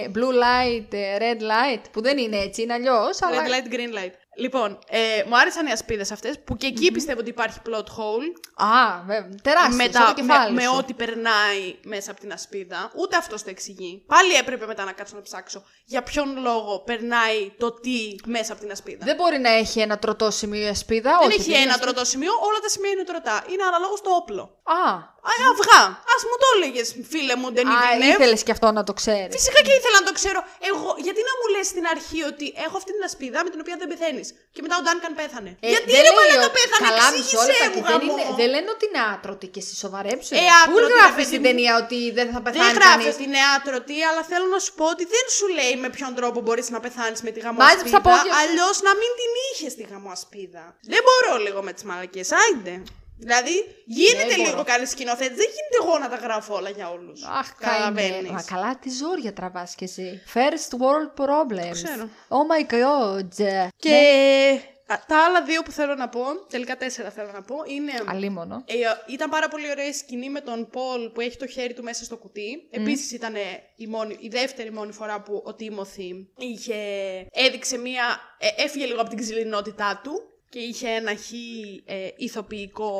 B: Μπλε, blue light, ε, red light. Που δεν είναι έτσι, είναι αλλιώς. Αλλά...
A: Red light, green light. Λοιπόν, ε, μου άρεσαν οι ασπίδες αυτές που και εκει πιστεύω ότι υπάρχει plot hole.
B: Α, βέβαια. Τεράστιος.
A: με,
B: σαν
A: τα,
B: το κεφάλι
A: με, με
B: σου.
A: ό,τι περνάει μέσα από την ασπίδα. Ούτε αυτός το εξηγεί. Πάλι έπρεπε μετά να κάτσω να ψάξω για ποιον λόγο περνάει το τι μέσα από την ασπίδα.
B: Δεν μπορεί να έχει ένα τροτό σημείο η ασπίδα.
A: Δεν
B: όχι,
A: έχει
B: επειδή
A: ένα
B: είναι-
A: τροτό σημείο, όλα τα σημεία είναι τροτά. Είναι αναλόγως το όπλο.
B: Α,
A: Α, αυγά. Α μου το έλεγες, φίλε μου, δεν
B: Α,
A: είναι.
B: ήθελες και αυτό να το ξέρεις.
A: Φυσικά και ήθελα να το ξέρω. Εγώ, γιατί να μου λες στην αρχή ότι έχω αυτή την ασπίδα με την οποία δεν πεθαίνεις. Και μετά ο Ντάνκαν πέθανε;
B: Ε,
A: γιατί
B: δεν
A: ρε
B: λέει
A: μαλάκα
B: ότι-
A: πέθανε,
B: Καλά, μισό
A: εξήγησέ
B: λεπτό.
A: μου,
B: δεν,
A: γαμό.
B: είναι, δεν λένε ότι είναι άτρωτη και εσύ σοβαρέψου.
A: Ε,
B: Πού
A: άτρωτη,
B: γράφει
A: ρε
B: στην
A: παιδί μου.
B: ταινία ότι δεν θα
A: Δεν
B: πεθάνει
A: γράφεις
B: κανείς;
A: ότι είναι άτρωτη, αλλά θέλω να σου πω ότι δεν σου λέει με ποιον τρόπο μπορείς να πεθάνεις με τη
B: Μάζεψε τα
A: γαμοασπίδα.
B: πόδια σου.
A: Αλλιώς να μην την είχες τη γαμοασπίδα. Δεν μπορώ λίγο με τις μαλακίε. Άιντε. Δηλαδή, γίνεται
B: Δεν
A: λίγο
B: μπορώ.
A: καλή σκηνοθέτη. Δεν γίνεται εγώ να τα γράφω όλα για όλους.
B: Αχ, καημένε. Μα καλά, τι ζόρια τραβάς κι εσύ. First world problems.
A: ξέρω.
B: Oh my god.
A: Και α, τα άλλα δύο που θέλω να πω, τελικά τέσσερα θέλω να πω, είναι.
B: Αλίμονο.
A: Ε, ήταν πάρα πολύ ωραία η σκηνή με τον Πολ που έχει το χέρι του μέσα στο κουτί. Επίσης ήταν η, μόνη, η δεύτερη μόνη φορά που ο Τίμωθη είχε, έδειξε μία, ε, έφυγε λίγο από την ξυλινότητά του και είχε ένα χι ε, ηθοποιικό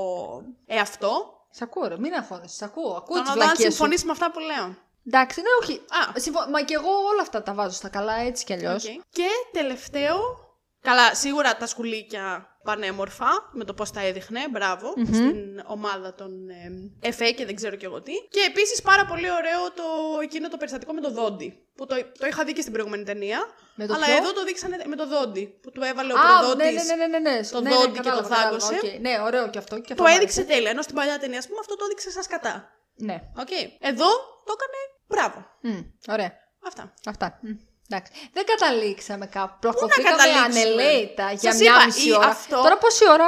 A: εαυτό.
B: Σ' ακούω, ρε, μην αγχώνεσαι. Σ' ακούω. Ακούω
A: Θέλω
B: τις
A: να δω αν
B: βλακίες σου.
A: συμφωνήσει με αυτά που λέω.
B: Εντάξει, ναι, όχι.
A: Α.
B: Συμφω- Μα και εγώ όλα αυτά τα βάζω στα καλά, έτσι κι αλλιώς.
A: Οκ. Και τελευταίο, καλά, σίγουρα τα σκουλήκια πανέμορφα, με το πώς τα έδειχνε, μπράβο, στην ομάδα των ε, εφέ και δεν ξέρω κι εγώ τι. Και επίσης πάρα πολύ ωραίο το, εκείνο το περιστατικό με το δόντι, που το, το είχα δει και στην προηγούμενη ταινία,
B: Με το
A: αλλά
B: ποιο;
A: εδώ το δείξανε με το δόντι, που του έβαλε ο
B: Α, ναι,
A: προδότης.
B: ναι, ναι, ναι, ναι.
A: το
B: ναι,
A: δόντι
B: ναι,
A: και
B: κατάλαβα,
A: το
B: κατάλαβα,
A: δάγκωσε.
B: οκ. Ναι, ωραίο και αυτό. Και αυτό
A: Το
B: μ'
A: έδειξε
B: άρεσε.
A: τέλεια, ενώ στην παλιά ταινία, ας πούμε, αυτό το έδειξε σαν σκατά.
B: Ναι.
A: Οκ. Εδώ το έκανε μπράβο.
B: Μμ, ωραία.
A: Αυτά.
B: Αυτά. Μμ, Εντάξει. Δεν καταλήξαμε κάπου. Πλακωθήκαμε
A: καταλήξουμε;
B: ανελέητα για
A: Σας
B: μια
A: είπα,
B: μισή
A: ή
B: ώρα.
A: αυτό-
B: Τώρα πόση ώρα;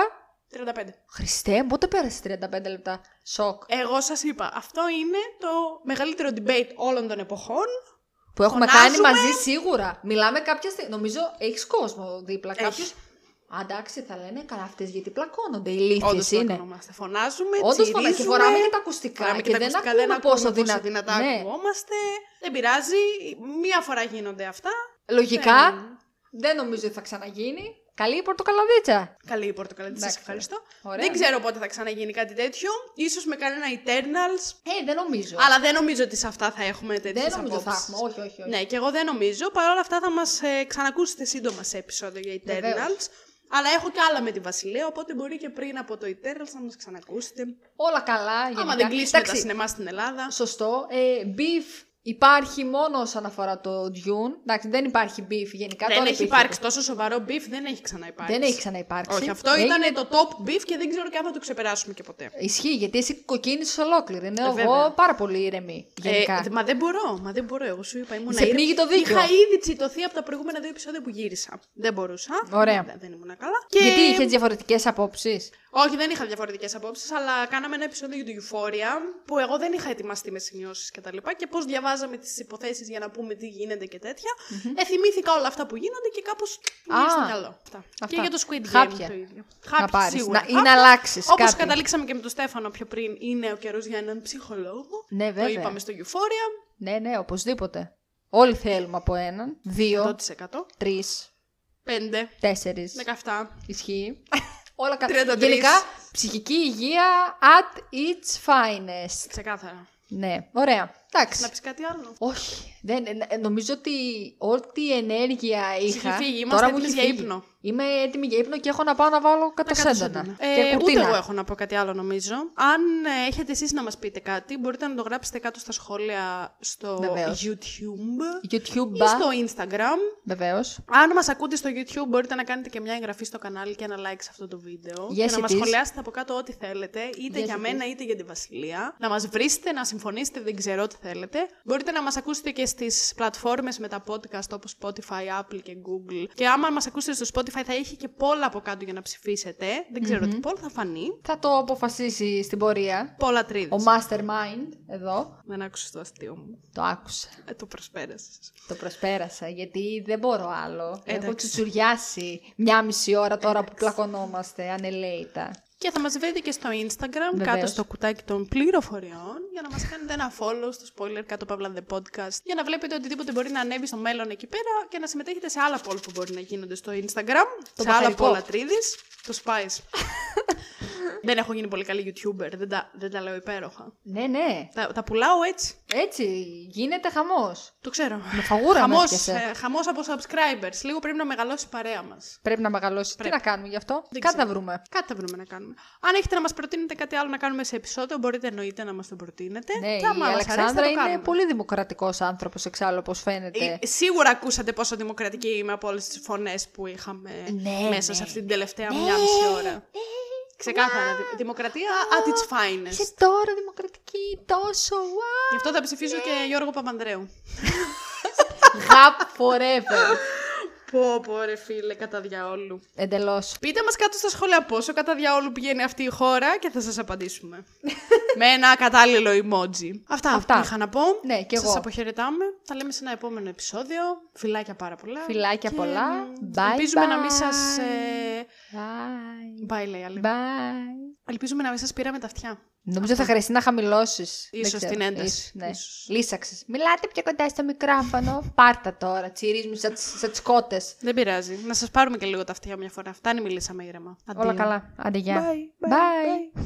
A: 35.
B: Χριστέ, μου, πότε πέρασε 35 λεπτά; Σοκ.
A: Εγώ σας είπα, αυτό είναι το μεγαλύτερο debate όλων των εποχών.
B: Που έχουμε
A: Φωνάζουμε.
B: κάνει μαζί σίγουρα. Μιλάμε κάποια στιγμή. Νομίζω έχεις κόσμο δίπλα.
A: Έχει.
B: Κάποιος. Εντάξει, θα λένε καλά αυτές γιατί πλακώνονται. Οι
A: Όντως
B: ηλίθιε είναι.
A: πλακωνόμαστε. Φωνάζουμε,
B: Όντως φωνάζει. Και
A: τσιρίζουμε,
B: φοράμε και τα ακουστικά.
A: φοράμε
B: και,
A: τα
B: δεν
A: ακουστικά,
B: ακούμε
A: δεν
B: πόσο
A: ακούμε
B: δυνατά.
A: δυνατά
B: Ναι.
A: ακουγόμαστε. Δεν πειράζει. Μία φορά γίνονται αυτά.
B: Λογικά
A: Δεν-
B: δεν νομίζω ότι θα ξαναγίνει. Καλή η πορτοκαλαδίτσα.
A: Καλή η πορτοκαλί, σας
B: Εντάξει.
A: ευχαριστώ.
B: Ωραία.
A: Δεν ξέρω πότε θα ξαναγίνει κάτι τέτοιο. Ίσως με κανένα Eternals.
B: Ε, δεν νομίζω.
A: Αλλά δεν νομίζω ότι σε αυτά θα έχουμε τέτοιες
B: δεν νομίζω θα
A: απόψεις.
B: έχουμε. Όχι, όχι. όχι.
A: Ναι, και εγώ δεν νομίζω. Παρ' όλα αυτά θα μας ε, ξανακούσετε σύντομα σε επεισόδιο για Eternals.
B: Βεβαίως.
A: Αλλά έχω και άλλα με τη Βασιλεία, οπότε μπορεί και πριν από το Eternals να μας ξανακούσετε.
B: Όλα καλά. Γενικά.
A: Άμα δεν κλείσουμε
B: Εντάξει,
A: τα σινεμά στην Ελλάδα.
B: Σωστό. Ε, beef υπάρχει μόνο όσον αφορά το Dune. Εντάξει, δεν υπάρχει beef γενικά.
A: Δεν
B: τώρα
A: έχει
B: υπήρχε.
A: υπάρξει τόσο σοβαρό beef, δεν έχει ξαναυπάρξει.
B: Δεν έχει ξαναυπάρξει.
A: Όχι, αυτό
B: Έγινε-
A: ήταν το top beef και δεν ξέρω και αν θα το ξεπεράσουμε και ποτέ.
B: Ισχύει, γιατί εσύ κοκκίνησες ολόκληρη. Ναι,
A: Ε,
B: εγώ
A: βέβαια.
B: πάρα πολύ ήρεμη. Γενικά.
A: Ε, μα δεν μπορώ, μα δεν μπορώ. Εγώ σου είπα, ήμουν
B: Σε πνίγει το δίκιο.
A: Είχα ήδη τσιτωθεί από τα προηγούμενα δύο επεισόδια που γύρισα. Δεν μπορούσα.
B: Ωραία.
A: Δεν, δεν ήμουν καλά. Και...
B: Γιατί είχες διαφορετικές απόψεις;
A: Όχι, δεν είχα διαφορετικές απόψεις, αλλά κάναμε ένα επεισόδιο για το Euphoria που εγώ δεν είχα ετοιμαστεί με σημειώσεις και τα λοιπά και πώς διαβάζαμε τις υποθέσεις για να πούμε τι γίνεται και τέτοια. Ε, θυμήθηκα όλα αυτά που γίνονται και κάπως μου
B: Α,
A: ήρθε στο μυαλό. Αυτά.
B: αυτά.
A: Και για το Squid Game
B: Χάπια.
A: το ίδιο.
B: Να πάρεις,
A: σίγουρα.
B: να- ή να αλλάξεις
A: Όπως
B: κάτι.
A: καταλήξαμε και με τον Στέφανο πιο πριν, είναι ο καιρός για έναν ψυχολόγο.
B: Ναι,
A: Το
B: βέβαια.
A: είπαμε στο Euphoria.
B: Ναι, ναι, οπωσδήποτε. Όλοι θέλουμε από έναν, δύο,
A: 100%.
B: τρεις,
A: 5,
B: τέσσερις.
A: 17.
B: Ισχύει. Όλα καλά.
A: 33.
B: Γενικά, ψυχική υγεία at its finest.
A: Ξεκάθαρα.
B: Ναι, ωραία. Εντάξει.
A: Να πεις κάτι άλλο.
B: Όχι. Δεν, ε, νομίζω ότι ό,τι ενέργεια είχα.
A: έχει φύγει. Είμαστε
B: τώρα μου
A: έτοιμες
B: έχει
A: για
B: φύγει.
A: ύπνο.
B: Είμαι έτοιμη για ύπνο και έχω να πάω να βάλω κατασέντανα.
A: Ε,
B: και
A: ούτε
B: κουρτίνα.
A: εγώ έχω να πω κάτι άλλο νομίζω. Αν ε, έχετε εσείς να μας πείτε κάτι, μπορείτε να το γράψετε κάτω στα σχόλια στο
B: Βεβαίως.
A: YouTube
B: YouTube.
A: ή στο Instagram.
B: Βεβαίως.
A: Αν μας ακούτε στο YouTube, μπορείτε να κάνετε και μια εγγραφή στο κανάλι και ένα like σε αυτό το βίντεο.
B: Yes,
A: και να
B: it
A: μας
B: is.
A: σχολιάσετε από κάτω ό,τι θέλετε, είτε
B: Yes,
A: για
B: it
A: μένα είτε για τη Βασιλεία. Να μας βρίσετε, να συμφωνήσετε, δεν ξέρω τι θέλετε. Μπορείτε να μας ακούσετε και στις πλατφόρμες με τα podcast όπως Spotify, Apple και Google. Και άμα μας ακούσετε στο Spotify θα έχει και πολλά από κάτω για να ψηφίσετε. Δεν ξερω τι poll θα φανεί.
B: Θα το αποφασίσει στην πορεία.
A: Πολλά τρίδες.
B: Ο Mastermind εδώ.
A: Δεν άκουσες το αστείο μου.
B: Το άκουσα.
A: Ε, το προσπέρασες.
B: Το προσπέρασα γιατί δεν μπορώ άλλο. Έχω
A: Εντάξει.
B: τσουτσουριάσει μια μισή ώρα τώρα που πλακωνόμαστε ανελαίητα.
A: Και θα μας βρείτε και στο Instagram,
B: Βεβαίως.
A: κάτω στο κουτάκι των πληροφοριών, για να μας κάνετε ένα follow στο spoiler κάτω Παύλα The Podcast, για να βλέπετε οτιδήποτε μπορεί να ανέβει στο μέλλον εκεί πέρα και να συμμετέχετε σε άλλα poll που μπορεί να γίνονται στο Instagram,
B: Το
A: σε άλλα
B: μπαχαρικό.
A: poll ατρίδης, το Spice. Δεν έχω γίνει πολύ καλή YouTuber, δεν τα, δεν τα λέω υπέροχα.
B: Ναι, ναι.
A: Τα, τα πουλάω έτσι.
B: Έτσι γίνεται χαμός.
A: Το ξέρω.
B: Με φαγούρα
A: χαμός,
B: με έπιασε.
A: ε, χαμός από subscribers. Λίγο πρέπει να μεγαλώσει η παρέα μας.
B: Πρέπει να μεγαλώσει. Τι να κάνουμε γι' αυτό;
A: Δεν
B: Κάτι θα
A: ξέρω.
B: βρούμε.
A: Κάτι θα βρούμε να κάνουμε. Αν έχετε να μας προτείνετε κάτι άλλο να κάνουμε σε επεισόδιο, μπορείτε εννοείται να μας το προτείνετε.
B: Ναι,
A: Και άμα
B: η
A: μας αρέσει, θα
B: Αλεξάνδρα
A: το
B: είναι
A: κάνουμε.
B: πολύ δημοκρατικός άνθρωπος εξάλλου, όπως φαίνεται.
A: Ε, Σίγουρα ακούσατε πόσο δημοκρατική είμαι από όλες τις φωνές που είχαμε
B: Ναι,
A: μέσα
B: ναι.
A: σε αυτή την τελευταία μια μισή ώρα. Ξεκάθαρα. δη- Δημοκρατία at its finest.
B: Είσαι τώρα δημοκρατική, τόσο. wow.
A: Γι' αυτό θα ψηφίζω και Γιώργο Παπανδρέου.
B: Γαπ forever.
A: Πω, πω, ρε φίλε, κατά διαόλου.
B: Εντελώς.
A: Πείτε μας κάτω στα σχόλια πόσο κατά διαόλου πηγαίνει αυτή η χώρα και θα σας απαντήσουμε. Με ένα κατάλληλο emoji. Αυτά,
B: Αυτά.
A: είχα να πω.
B: Ναι, κι
A: Σας
B: εγώ.
A: αποχαιρετάμε. Τα λέμε σε ένα επόμενο επεισόδιο. Φιλάκια πάρα πολλά.
B: Φιλάκια
A: Και,
B: πολλά.
A: μ,
B: Bye,
A: Ελπίζουμε να μην
B: bye.
A: σας... ε,
B: Bye.
A: Bye, λέει άλλη.
B: Bye.
A: Ελπίζουμε να μην σας πήραμε τα αυτιά.
B: Νομίζω θα χρειαστεί να χαμηλώσεις.
A: Ίσως την ένταση.
B: Ναι.
A: Ίσως.
B: Λύσαξες. Μιλάτε πιο κοντά στο μικρόφωνο. Πάρτα τώρα. Τσιρίζουμε σαν, τις- σαν τι κότε.
A: Δεν πειράζει. Να σας πάρουμε και λίγο τα αυτιά μια φορά. Φτάνει, μιλήσαμε ήρεμα.
B: Όλα
A: Αντίο.
B: καλά. Άντε, γεια.
A: Bye, bye,
B: Bye.
A: bye.